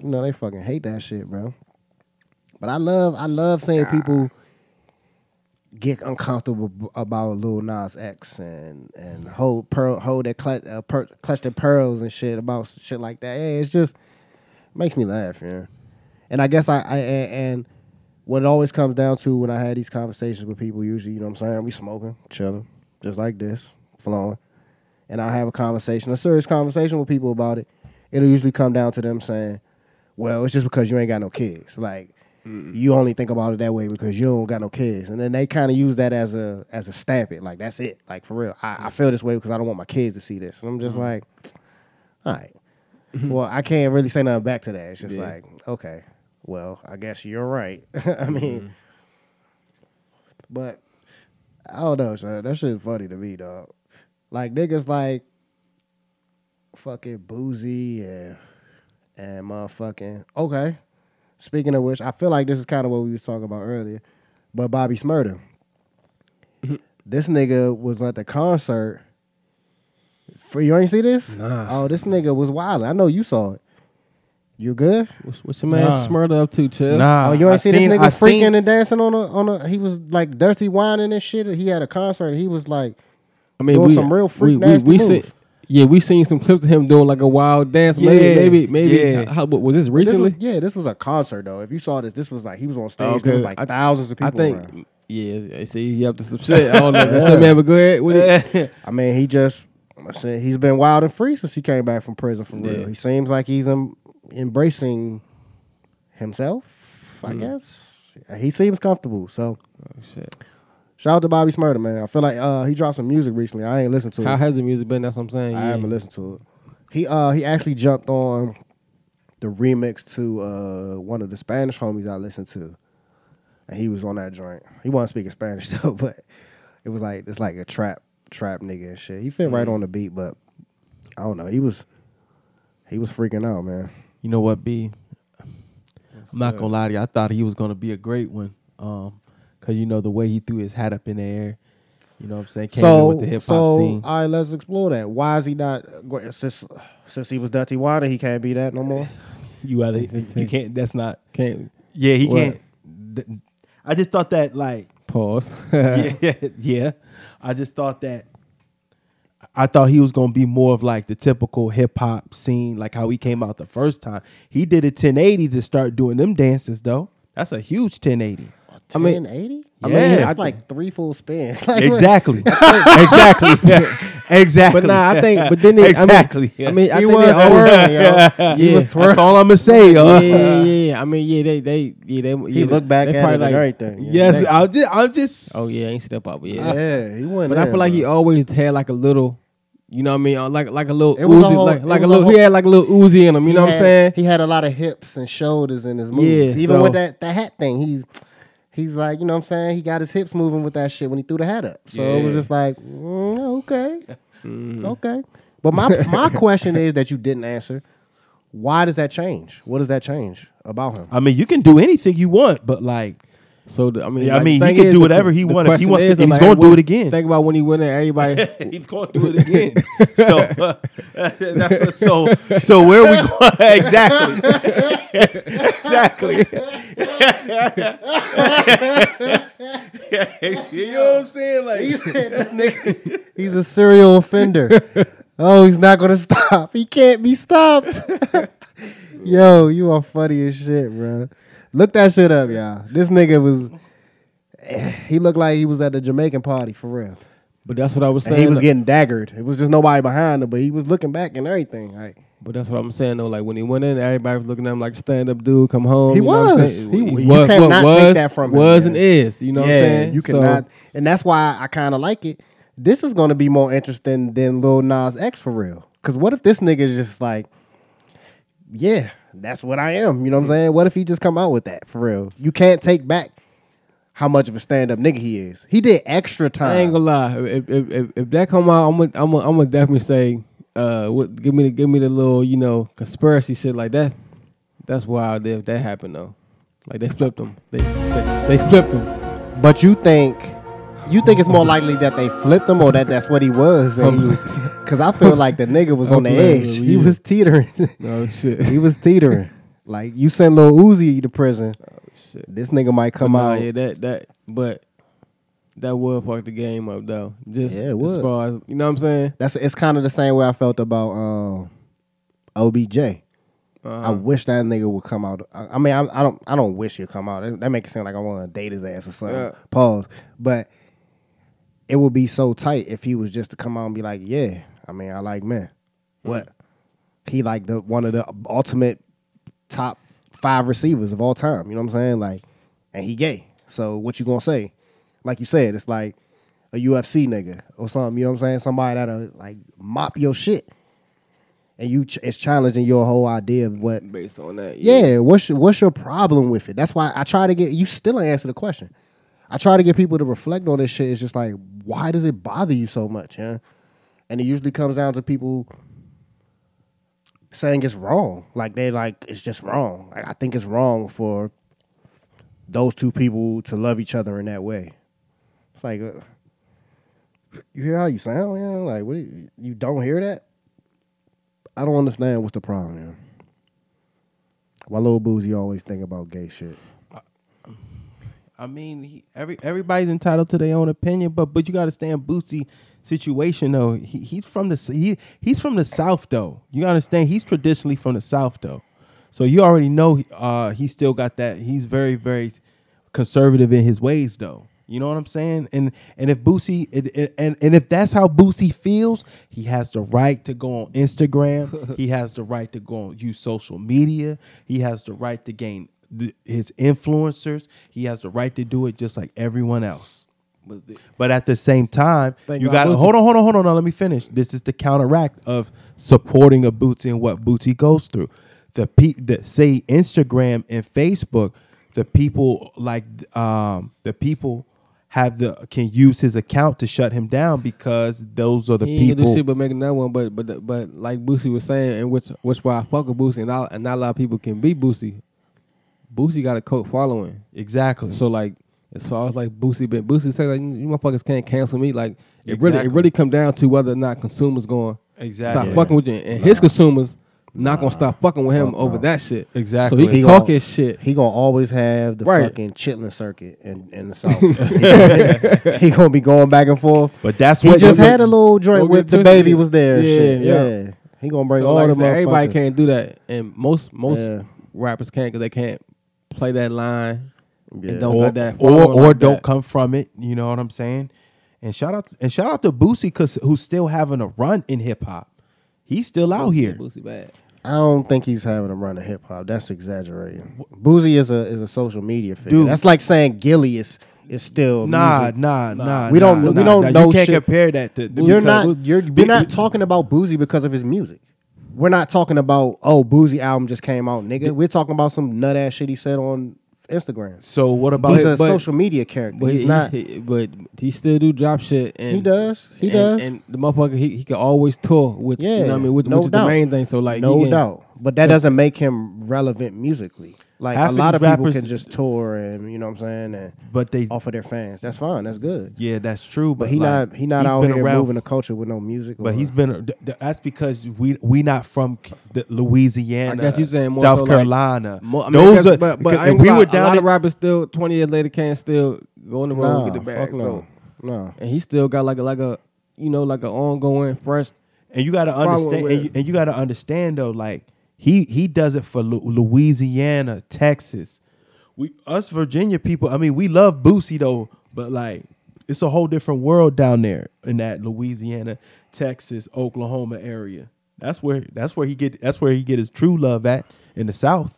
You know, they fucking hate that shit, bro. But I love I love seeing people get uncomfortable about Lil Nas X and and hold pearl hold their clutch uh, per, clutch their pearls and shit about shit like that. Yeah, it's just makes me laugh, yeah. And I guess I, I and, and what it always comes down to when I had these conversations with people, usually, you know what I'm saying, we smoking, chilling, just like this, flowing. And I have a conversation, a serious conversation with people about it. It'll usually come down to them saying, Well, it's just because you ain't got no kids. Like, you only think about it that way because you don't got no kids, and then they kind of use that as a as a stamp it, like that's it, like for real. I, I mm. feel this way because I don't want my kids to see this, and I'm just mm-hmm. like, all right. Mm-hmm. Well, I can't really say nothing back to that. It's just Yeah. like, okay, well, I guess you're right. I mean, mm-hmm. but I don't know, son. That shit's funny to me, dog. Like niggas like fucking Boosie and and motherfucking okay. Speaking of which, I feel like this is kind of what we was talking about earlier. But Bobby Shmurda. this nigga was at the concert. For you ain't see this? Nah. Oh, this nigga was wild. I know you saw it. You good? What's, what's your man Nah. Shmurda up to, Chill? Nah, oh, you ain't I see seen- this nigga I freaking seen- and dancing on a on a. He was like dirty whining and shit. He had a concert. And he was like, I mean, Doing we, some real freak we, nasty we, we moves. see, yeah, we seen some clips of him doing like a wild dance. Yeah, maybe, maybe, maybe. yeah. How, was this This recently? was- yeah, this was a concert though. If you saw this, this was like he was on stage. Oh, There was like I- thousands of people. I think, around. yeah. I See, he up to some shit. I don't know. That's some man, but go ahead. With it. I mean, he just I said he's been wild and free since he came back from prison. For real, he seems like he's em- embracing himself. I Mm. guess he seems comfortable. So Oh, shit. shout out to Bobby Shmurda, man. I feel like uh, he dropped some music recently. I ain't listened to How it. How has the music been? That's what I'm saying. I yeah. haven't listened to it. He uh he actually jumped on the remix to uh one of the Spanish homies I listened to, and he was on that joint. He wasn't speaking Spanish though, but it was like it's like a trap trap nigga and shit. He fit right on the beat, but I don't know. He was he was freaking out, man. You know what, B? I'm not gonna lie to you. I thought he was gonna be a great one. Um, cause you know the way he threw his hat up in the air. You know what I'm saying? Came in so with the hip hop so scene. all right, let's explore that. Why is he not since since he was Dirty Water? He can't be that no more. You either you can't. That's not. Can't Yeah, he What? can't. I just thought that like pause. yeah, yeah. I just thought that. I thought he was gonna be more of like the typical hip hop scene, like how he came out the first time. He did a 1080 to start doing them dances though. That's a huge 1080. I mean- 1080? I Yeah, mean, I that's like three full spins. Like, Exactly. exactly. Exactly. but nah, I think. But then they, exactly. I mean, I mean, I He think was they twirling, yo. Yeah. He was twirling. That's all I'm gonna say, yo. yeah, yeah, yeah. I mean, yeah, they, they, yeah, they. He yeah, looked back they at probably it like, everything. yeah. Yes, They- I'm just, I'm just. Oh yeah, ain't step up, yeah. Yeah, he went. But I feel like he always had like a little, you know what I mean, uh, like like a little It was a Uzi, whole- like like a was a little. whole- he had like a little Uzi in him. You know He what I'm saying? He had a lot of hips and shoulders in his moves. Yeah, Even so- with that, that hat thing, he's he's like, you know what I'm saying? He got his hips moving with that shit when he threw the hat up. So it was just like, mm, okay. Okay. But my my question is that you didn't answer. Why does that change? What does that change about him? I mean, you can do anything you want, but like, So the, I mean, Yeah, I mean, he can is, do the- whatever he the want. If he wants to- is, he's like, gonna do it again. Think about when he went there, everybody. he's going to do it again. so, uh, that's so. So where are we going? exactly. exactly. you know what I'm saying? Like, He said this nigga, he's a serial offender. oh, he's not gonna stop. He can't be stopped. Yo, you are funny as shit, bro. Look that shit up, y'all. This nigga was. Eh, he looked like he was at the Jamaican party for real. but that's what I was And saying. he was getting daggered. It was just nobody behind him, but he was looking back and everything. Like But that's what I'm saying though. Like when he went in, everybody was looking at him like stand up dude, come home. He you know what I'm was. saying? He- you was, cannot take that from him, Was man. and is. You know what I'm saying? You So- cannot, and that's why I kind of like it. This is going to be more interesting than Lil Nas X for real. Because what if this nigga is just like, yeah, that's what I am. You know what I'm saying? What if he just come out with that for real? You can't take back how much of a stand up nigga he is. He did extra time. I ain't gonna lie. If if, if, if that come out, I'm gonna I'm gonna, I'm gonna definitely say, uh, what, give me the give me the little you know conspiracy shit like that. That's wild. If that happened though, like they flipped him. They they, they flipped him. But you think you think it's more likely that they flipped him or that that's what he was? And he was because I feel like the nigga was on the edge. He was teetering. No shit. he was teetering. Like you send Lil Uzi to prison, Oh shit. this nigga might come Nah, out. Yeah, that that but that would fuck the game up though. Just Yeah, as far as you know what I'm saying. That's it's kind of the same way I felt about um, OBJ. I Uh, wish that nigga would come out. I, I mean, I, I don't. I don't wish he'd come out. That, that make it sound like I want to date his ass or something. Yeah. Pause. But it would be so tight if he was just to come out and be like, "Yeah, I mean, I like men." Mm. What? He like the one of the ultimate top five receivers of all time. You know what I'm saying? Like, and he gay. So what you gonna say? Like you said, it's like a UFC nigga or something. You know what I'm saying? Somebody that'll like mop your shit, and you ch- it's challenging your whole idea of what. Based on that, Yeah, yeah. what's your, what's your problem with it? That's why I try to get you still ain't answer the question. I try to get people to reflect on this shit. It's just like, why does it bother you so much, yeah? And it usually comes down to people saying it's wrong. Like they like it's just wrong. Like I think it's wrong for those two people to love each other in that way. It's like uh, you hear how you sound, yeah? Like what? You, you don't hear that? I don't understand what's the problem, man. Why little Boosie always think about gay shit? I mean, he, every everybody's entitled to their own opinion, but but you got to stand Boosie situation though. He, he's from the he he's from the South though. You gotta understand he's traditionally from the South though, so you already know uh, he still got that. He's very very conservative in his ways though. You know what I'm saying? And and if Boosie it- and and if that's how Boosie feels, he has the right to go on Instagram. he has the right to go on use social media. He has the right to gain the, his influencers. He has the right to do it just like everyone else. But the- But at the same time, you got to hold on, hold on, hold on. Now let me finish. This is the counteract of supporting a Boosie and what Boosie goes through. The pe- the say Instagram and Facebook, the people like um the people have the can use his account to shut him down because those are the he ain't gonna do people. shit but make another one. But but but like Boosie was saying, and which which why I fuck with Boosie, and not, and not a lot of people can beat Boosie. Boosie got a cult following, exactly. so like as far as like Boosie been Boosie say like you motherfuckers can't cancel me. Like it really it really come down to whether or not consumers going Exactly. stop fucking with you, and his consumers not gonna stop fucking with him Fuck over that shit. Exactly. So he can He talk gonna- his shit. He gonna always have the Right. fucking chitlin circuit in, in the south. he gonna be going back and forth. but that's He what just had a little Don't joint with the twisted. baby was there. Yeah, shit. yeah. yeah. He gonna bring So all like the said, everybody can't do that, and most most Yeah. rappers can't because they can't play that line Yeah. and don't or, got that or, or like don't that. come from it. You know what I'm saying? And shout out and shout out to Boosie cause who's still having a run in hip hop. He's still out here. Boosie bad. I don't think he's having a run of hip hop. That's exaggerating. Boosie is a is a social media figure. Dude. That's like saying Gillie is is still Nah, music. nah, nah. We don't- nah, we don't nah. know You can't shit. compare that to. to You're because- not you're we're not talking about Boosie because of his music. We're not talking about oh Boosie album just came out, nigga. We're talking about some nut ass shit he said on Instagram. So what about? He's a but- social media character. But he's, he's, not. he, but he still do drop shit. And he does. He and, does. And the motherfucker, he, he can always tour, which yeah, you know what I mean, which, no which is doubt. the main thing. So like, no can, doubt. But that doesn't make him relevant musically. Like Half a lot of people can just tour and you know what I'm saying and But they. offer their fans. That's fine. That's good. Yeah, that's true. But, But he like, not he not out here around- moving the culture with no music. But he's been. th- th- That's because we we not from Louisiana. I guess you're saying more South so like- Carolina. I mean, Those are. but, but I we were lie, a down. lot of rappers still twenty years later can't still go on the road nah, and get the bag. no. So no. and he still got like a like a you know like an ongoing fresh. And you got to understand, and you, and you got to understand though, like he he does it for Lu- Louisiana, Texas. We us Virginia people. I mean, we love Boosie though, but like it's a whole different world down there in that Louisiana, Texas, Oklahoma area. That's where that's where he get that's where he get his true love at in the South.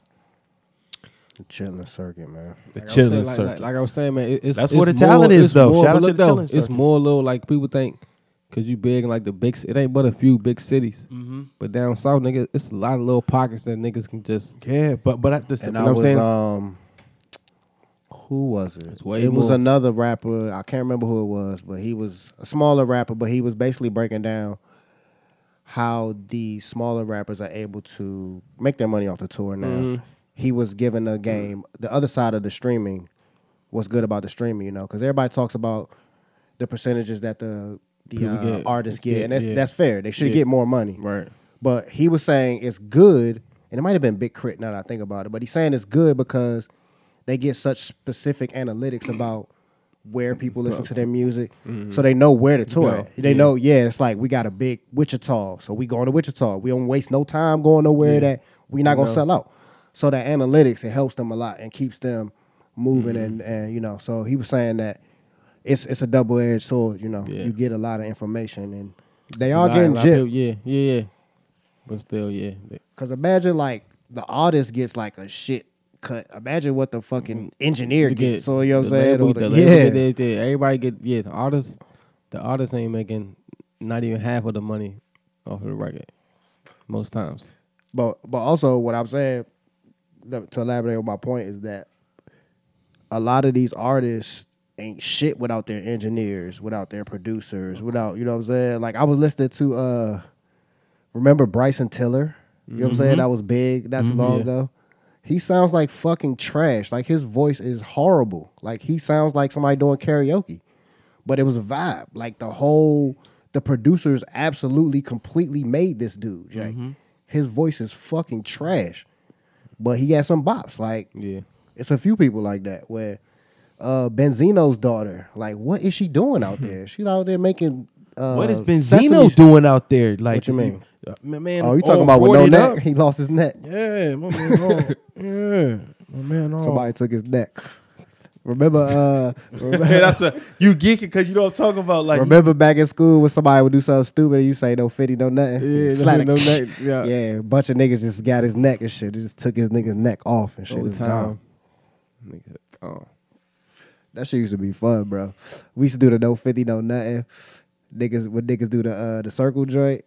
The chitlin circuit, man. The Like I was chilling saying, like, circuit. like, like I was saying, man, it- it's That's it's where the more- talent is, it's though. more- Shout out to look, the though, chilling It's circuit. more little like people think because you big in like the big. It ain't but a few big cities, Mm-hmm. but down south, nigga, it's a lot of little pockets that niggas can just. yeah, but but at the And same I know what I'm was saying? um who was it? It's way it was another rapper. I can't remember who it was, but he was a smaller rapper, but he was basically breaking down how the smaller rappers are able to make their money off the tour now. Mhm. He was given a game. The other side of the streaming, what's good about the streaming, you know, because everybody talks about the percentages that the the uh, get. artists Get, get, and that's yeah. that's fair. They should Yeah. get more money. Right. But he was saying it's good, and it might have been Big K.R.I.T. now that I think about it. But he's saying it's good because they get such specific analytics about where people listen to their music, so they know where to tour. Go. They Yeah. know, yeah, it's like we got a big Wichita, so we going to Wichita. We don't waste no time going nowhere Yeah. that we not gonna No. sell out. So that analytics it helps them a lot and keeps them moving and and you know. So he was saying that it's it's a double edged sword. You know, Yeah. you get a lot of information and they It's a are lot- getting a lot of gypped. people- Yeah, yeah, yeah. But still, yeah. Cause imagine like the artist gets like a shit cut. Imagine what the fucking engineer You gets. So you know what I'm saying? label- the yeah. get this. Everybody get yeah. The artists, the artists ain't making not even half of the money off of the record. Most times. But but also what I'm saying to elaborate on my point is that a lot of these artists ain't shit without their engineers, without their producers, without you know what I'm saying. Like I was listening to uh, remember Bryson Tiller? You know what I'm saying? Mm-hmm. That was big. That's mm-hmm. long yeah. ago. He sounds like fucking trash. Like his voice is horrible. Like he sounds like somebody doing karaoke. But it was a vibe. Like the whole the producers absolutely completely made this dude. Jay. Mm-hmm. His voice is fucking trash. But he got some bops. Like Yeah. it's a few people like that where uh Benzino's daughter, like what is she doing out there? She's out there making uh what is Sesame Benzino Sh- doing out there? Like you mean? uh, my man, Oh, you talking about with no neck? up. He lost his neck. Yeah, my man. all- yeah, my man. all- Somebody took his neck. Remember uh remember, that's a, you geeking because you know what I'm talking about. Like remember back in school when somebody would do something stupid and you say no fifty, no nothing? Yeah, Slap no- yeah. yeah, a bunch of niggas just got his neck and shit. They just took his nigga's neck off and shit. All the time. gone. Nigga, oh. That shit used to be fun, bro. We used to do the no fifty, no nothing. Niggas when niggas do the uh the circle joint.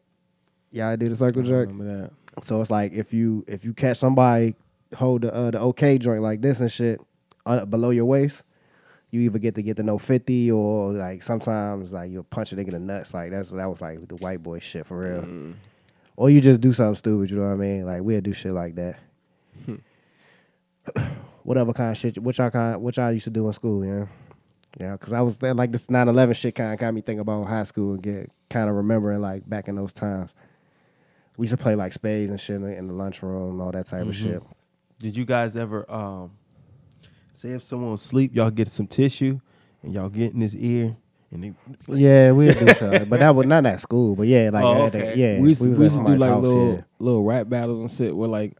Y'all do the circle joint. So it's like if you if you catch somebody hold the uh, the OK joint like this and shit uh, below your waist, you either get to get the no fifty or like sometimes like you'll punch a nigga in the nuts. Like that's that was like the white boy shit for real. Or you just do something stupid. You know what I mean? Like we'll do shit like that. Whatever kind of shit, what y'all kind, what y'all used to do in school, yeah, yeah. Because I was there, like this 9-11 shit kind of got me thinking about high school and get kind of remembering like back in those times. We used to play like spades and shit in the, in the lunchroom and all that type of shit. Did you guys ever um say if someone was asleep, y'all get some tissue and y'all get in his ear and they Yeah, we would do shit, but that was not at school. But yeah, like Oh, at the- yeah, we used to, we used to do like little yeah. little rap battles and shit where like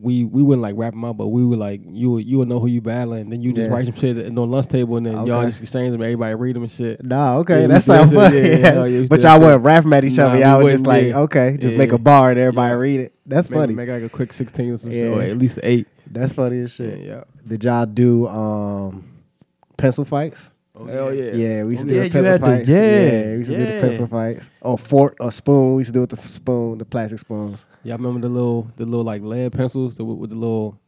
we we wouldn't like rap them up, but we would like you you would know who you battling, then you just Yeah. write some shit on the lunch table and then y'all just exchange them, everybody read them and shit. Nah, okay, Yeah, that sounds do fun. yeah, Yeah, yeah, we used to but y'all wouldn't rapping at each other. Y'all was just like, okay, just make a bar and everybody read it. That's Make, funny. make like a quick sixteen or some shit, or at least eight. That's funny as shit. yeah. Did y'all do um pencil fights? Oh, Hell yeah. Yeah, we used oh, to Oh, do yeah, the you pencil had to- fights. yeah, we used to do the yeah. pencil fights. Or fork, or spoon. We used to do it with the spoon, the plastic spoons. Y'all remember the little the little like lead pencils the, with the little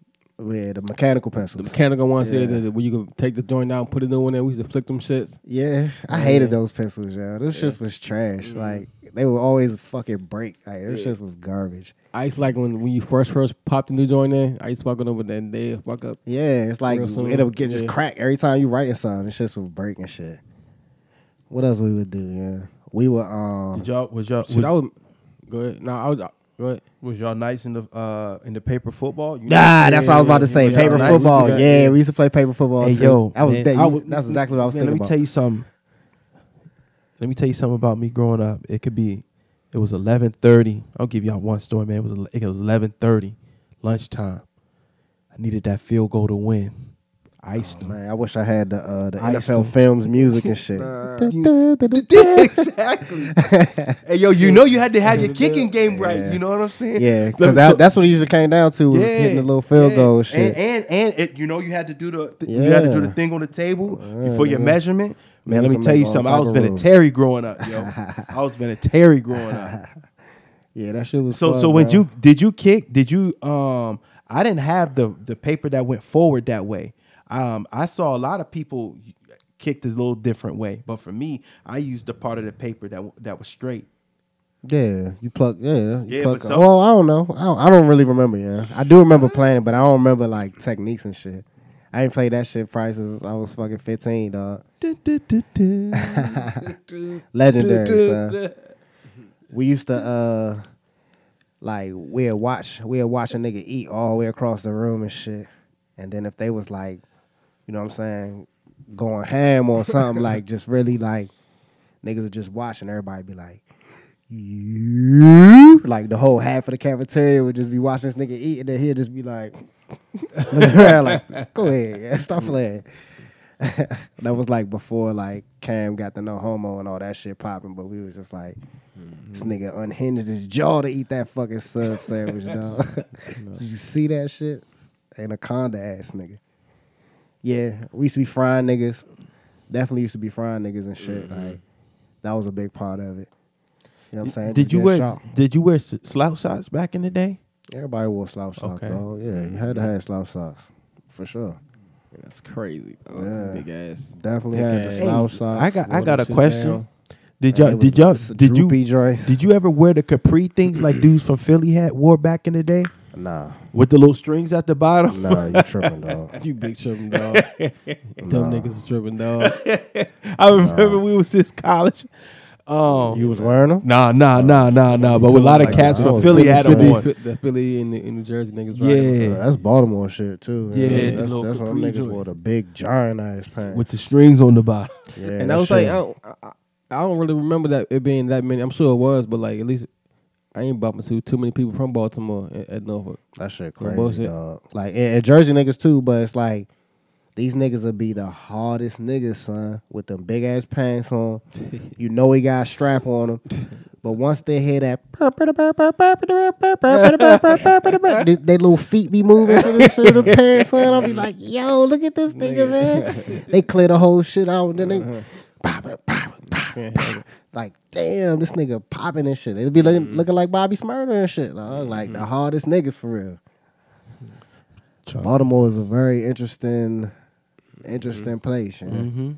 Yeah, the mechanical pencil. the mechanical one Yeah. there that when you could take the joint out and put a new one there. We used to flick them shits. Yeah, I Yeah. hated those pencils, y'all. Those Yeah. shits was trash. Mhm. Like they would always fucking break. Like those Yeah. shits was garbage. I used to like when when you first first popped the new joint in. I used to fuck with them, but then they fuck up. Yeah, it's like it'll get just Yeah. crack every time you writing something. It's just would break and shit. What else we would do? Yeah, we would. Um, Did y'all was y'all Shit, was, I was go ahead. No, I was go ahead. was y'all nice in the uh in the paper football? You Nah, that's what I was about to say. yeah, paper nice. football. We yeah, yeah. we used to play paper football Hey too. yo, that was man, that, I was- that's exactly what I was man, thinking Let me about. tell you something. Let me tell you something about me growing up. It could be, it was eleven thirty. I'll give y'all one story, man. It was it was eleven thirty, lunchtime. I needed that field goal to win. Iced them. Man, I wish I had the uh, the Iced NFL them. films music and shit. exactly. hey yo, you know you had to have your kicking game right. Yeah. You know what I'm saying? Yeah, because me- that, so- that's what it usually came down to was hitting the little field yeah. goal and shit. And and, and it, you know you had to do the th- you had to do the thing on the table for your measurement. Man, Man, let me tell you something. I was of rules. Terry growing up, yo. I was Terry growing up. yeah, that shit was So fun, so when bro. you did you kick? Did you um? I didn't have the the paper that went forward that way. Um, I saw a lot of people kicked a little different way, but for me, I used the part of the paper that that was straight. Yeah, you plug. Yeah, you Yeah, but some- well, I don't know. I don't, I don't really remember. Yeah, I do remember playing, but I don't remember like techniques and shit. I ain't played that shit probably since I was fucking fifteen, dog. Legendary, son. We used to uh, like we'd watch we'd watch a nigga eat all the way across the room and shit, and then if they was like, you know what I'm saying, going ham on something like just really like niggas are just watching everybody be like. "You?" Like the whole half of the cafeteria would just be watching this nigga eat, and then he'd just be like, looking around like, "Go ahead, yeah, stop playing." that was like before like Cam got the no homo and all that shit popping, but we was just like, this mm-hmm. nigga unhinged his jaw to eat that fucking sub sandwich, dog. Did you see that shit? anaconda ass nigga. Yeah, we used to be frying niggas. Definitely used to be frying niggas and shit. Mm-hmm. Like that was a big part of it. You know what I'm saying? Did Just you wear shot. Did you wear slouch socks back in the day? Everybody wore slouch socks, Okay. though. Yeah, you had to have slouch socks for sure. That's crazy. Oh, Yeah. Big ass. Definitely Big had the ass. slouch Hey, socks. I got I got a question. down. Did And y'all did y'all did you droopy did you ever wear the capri things like dudes from Philly had wore back in the day Nah, with the little strings at the bottom? nah, you tripping, dog. You big tripping dog. Dumb niggas is tripping dog. I remember we was in college. Um, You was wearing them? nah, nah, nah, nah, nah. But with a lot of Like, cats uh, from oh, Philly had them Philly, on. Phi- The Philly and the, and New Jersey niggas. Yeah. Uh, that's Baltimore shit too. Yeah, the that's, little that's when them niggas joint. wore the big giant ass pants. with the strings on the bottom. yeah, and that that was like, I don't, I, I- I don't really remember that it being that many. I'm sure it was, but like at least I ain't bumping to too many people from Baltimore at, at Norfolk. That shit crazy, bullshit. dog. Like and, and Jersey niggas too, but it's like these niggas will be the hardest niggas, son, with them big ass pants on. you know he got a strap on them. But once they hear that, they, they little feet be moving to the the pants, son. I'll be like, yo, look at this nigga, man. They clear the whole shit out, and then they uh-huh. like, damn, this nigga popping and shit. It'll be looking, looking like Bobby Shmurda and shit. dog. Like the hardest niggas for real. Baltimore is a very interesting, interesting place. Yeah. Mm-hmm.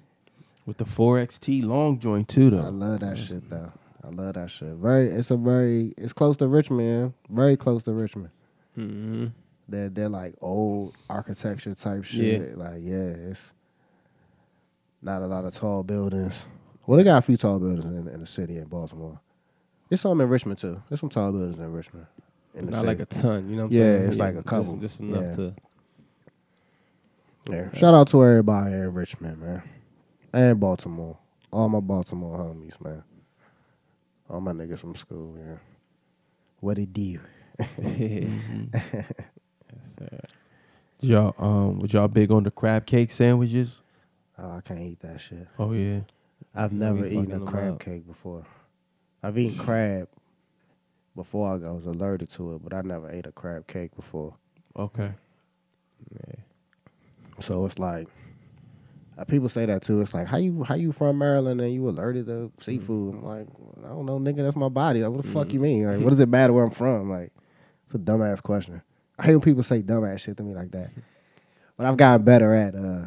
With the 4XT long joint too, though. I love that shit though. I love that shit. Very, it's a very, it's close to Richmond. Yeah. Very close to Richmond. Mm-hmm. They're they're like old architecture type shit. Like yeah, it's not a lot of tall buildings. Well, they got a few tall buildings in, in the city in Baltimore. There's some in Richmond too. There's some tall buildings in Richmond. In Not city. like a ton, you know what I'm Yeah, saying? it's like a couple. Just, enough Yeah. to. Yeah. Shout out to everybody in Richmond, man. And Baltimore. All my Baltimore homies, man. All my niggas from school, yeah. What it do? Did y'all um was y'all big on the crab cake sandwiches? Oh, I can't eat that shit. Oh yeah. I've never eaten a crab cake before. I've eaten crab before I was alerted to it, but I never ate a crab cake before. Okay. Yeah. So it's like uh, people say that too. It's like how you how you from Maryland and you alerted to seafood? I'm like, I don't know, nigga. That's my body. Like, what the fuck you mean? Like, what does it matter where I'm from? Like, it's a dumbass question. I hate when people say dumbass shit to me like that. But I've gotten better at uh,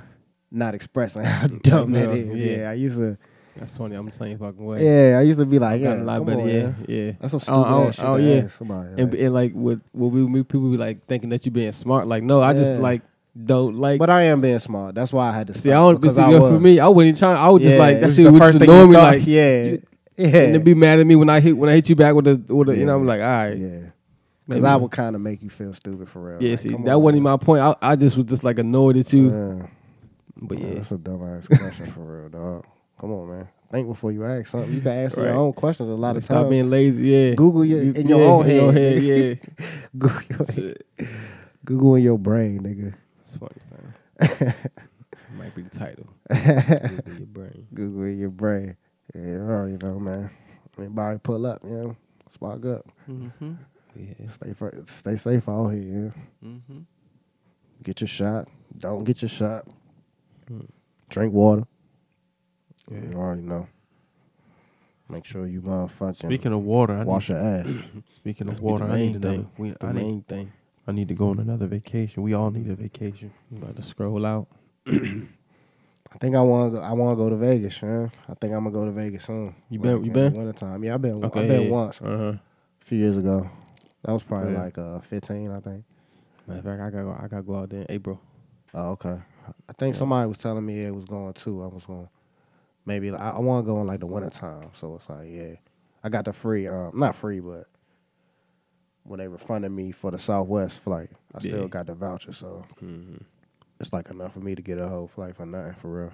not expressing how dumb that Yeah, yeah. Yeah, I used to. That's funny. I'm the same fucking way. Yeah, I used to be like, yeah, a lot better. on, yeah, yeah. That's some Oh, stupid oh, ass shit. oh, yeah. somebody. And, like- and like with what we, people be like thinking that you being smart. Like no, I just like don't like. but I am being smart. That's why I had to see, I don't. because See, I for me, I wouldn't try. I would just Yeah, like it that was shit the first just thing me. Like yeah, you- yeah, and then be mad at me when I hit when I hit you back with the with the, you know I'm like all right. yeah. Because. I would kind of make you feel stupid for real. Yeah, Like, see, that on, wasn't man. my point. I, I just was just like annoyed at you. Yeah. But Yeah, yeah, that's a dumbass question for real, dog. Come on, man. Think before you ask something. You can ask Right. your own questions a lot of stop times. Stop being lazy. Yeah, Google your Just- in your yeah, own in your head. head. Yeah, Google, your, Shit. Google in your brain, nigga. it's funny, son. Might be the title. Google your brain. Google in your brain. Yeah, you know, man. Anybody pull up, you know, spark up. Mm-hmm. Yeah. Stay fir- stay safe out here. Yeah. Mm-hmm. Get your shot. Don't get your shot. Drink water. You already know. Make sure you motherfucking Speaking of water, I wash need, your ass. speaking of water, I main need another. thing. We, The I need thing. I need to go on another vacation. We all need a vacation. I'm about to scroll out. I think I want to. go I want to go to Vegas, man. I think I'm gonna go to Vegas soon. You been- Like, you been? the Wintertime. Yeah, I've been. Okay, I've been yeah. once Uh huh. a few years ago. That was probably Yeah. like uh 15, I think. Matter of fact, I gotta go, I gotta go out there in April. Oh, okay. I think somebody was telling me it was going too. I was going. Maybe I, I want to go in like the wintertime. So it's like, yeah, I got the free. Um, not free, but when they refunded me for the Southwest flight, I still Yeah. got the voucher. So Mm-hmm. it's like enough for me to get a whole flight for nothing, for real.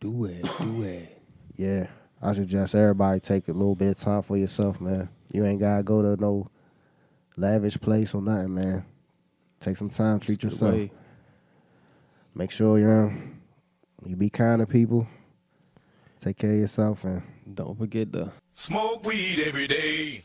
Do it, do it. Yeah, I suggest everybody take a little bit of time for yourself, man. You ain't gotta go to no lavish place or nothing, man. Take some time, treat yourself. way. Make sure you know, you be kind to people. Take care of yourself and Don't forget to Smoke weed every day.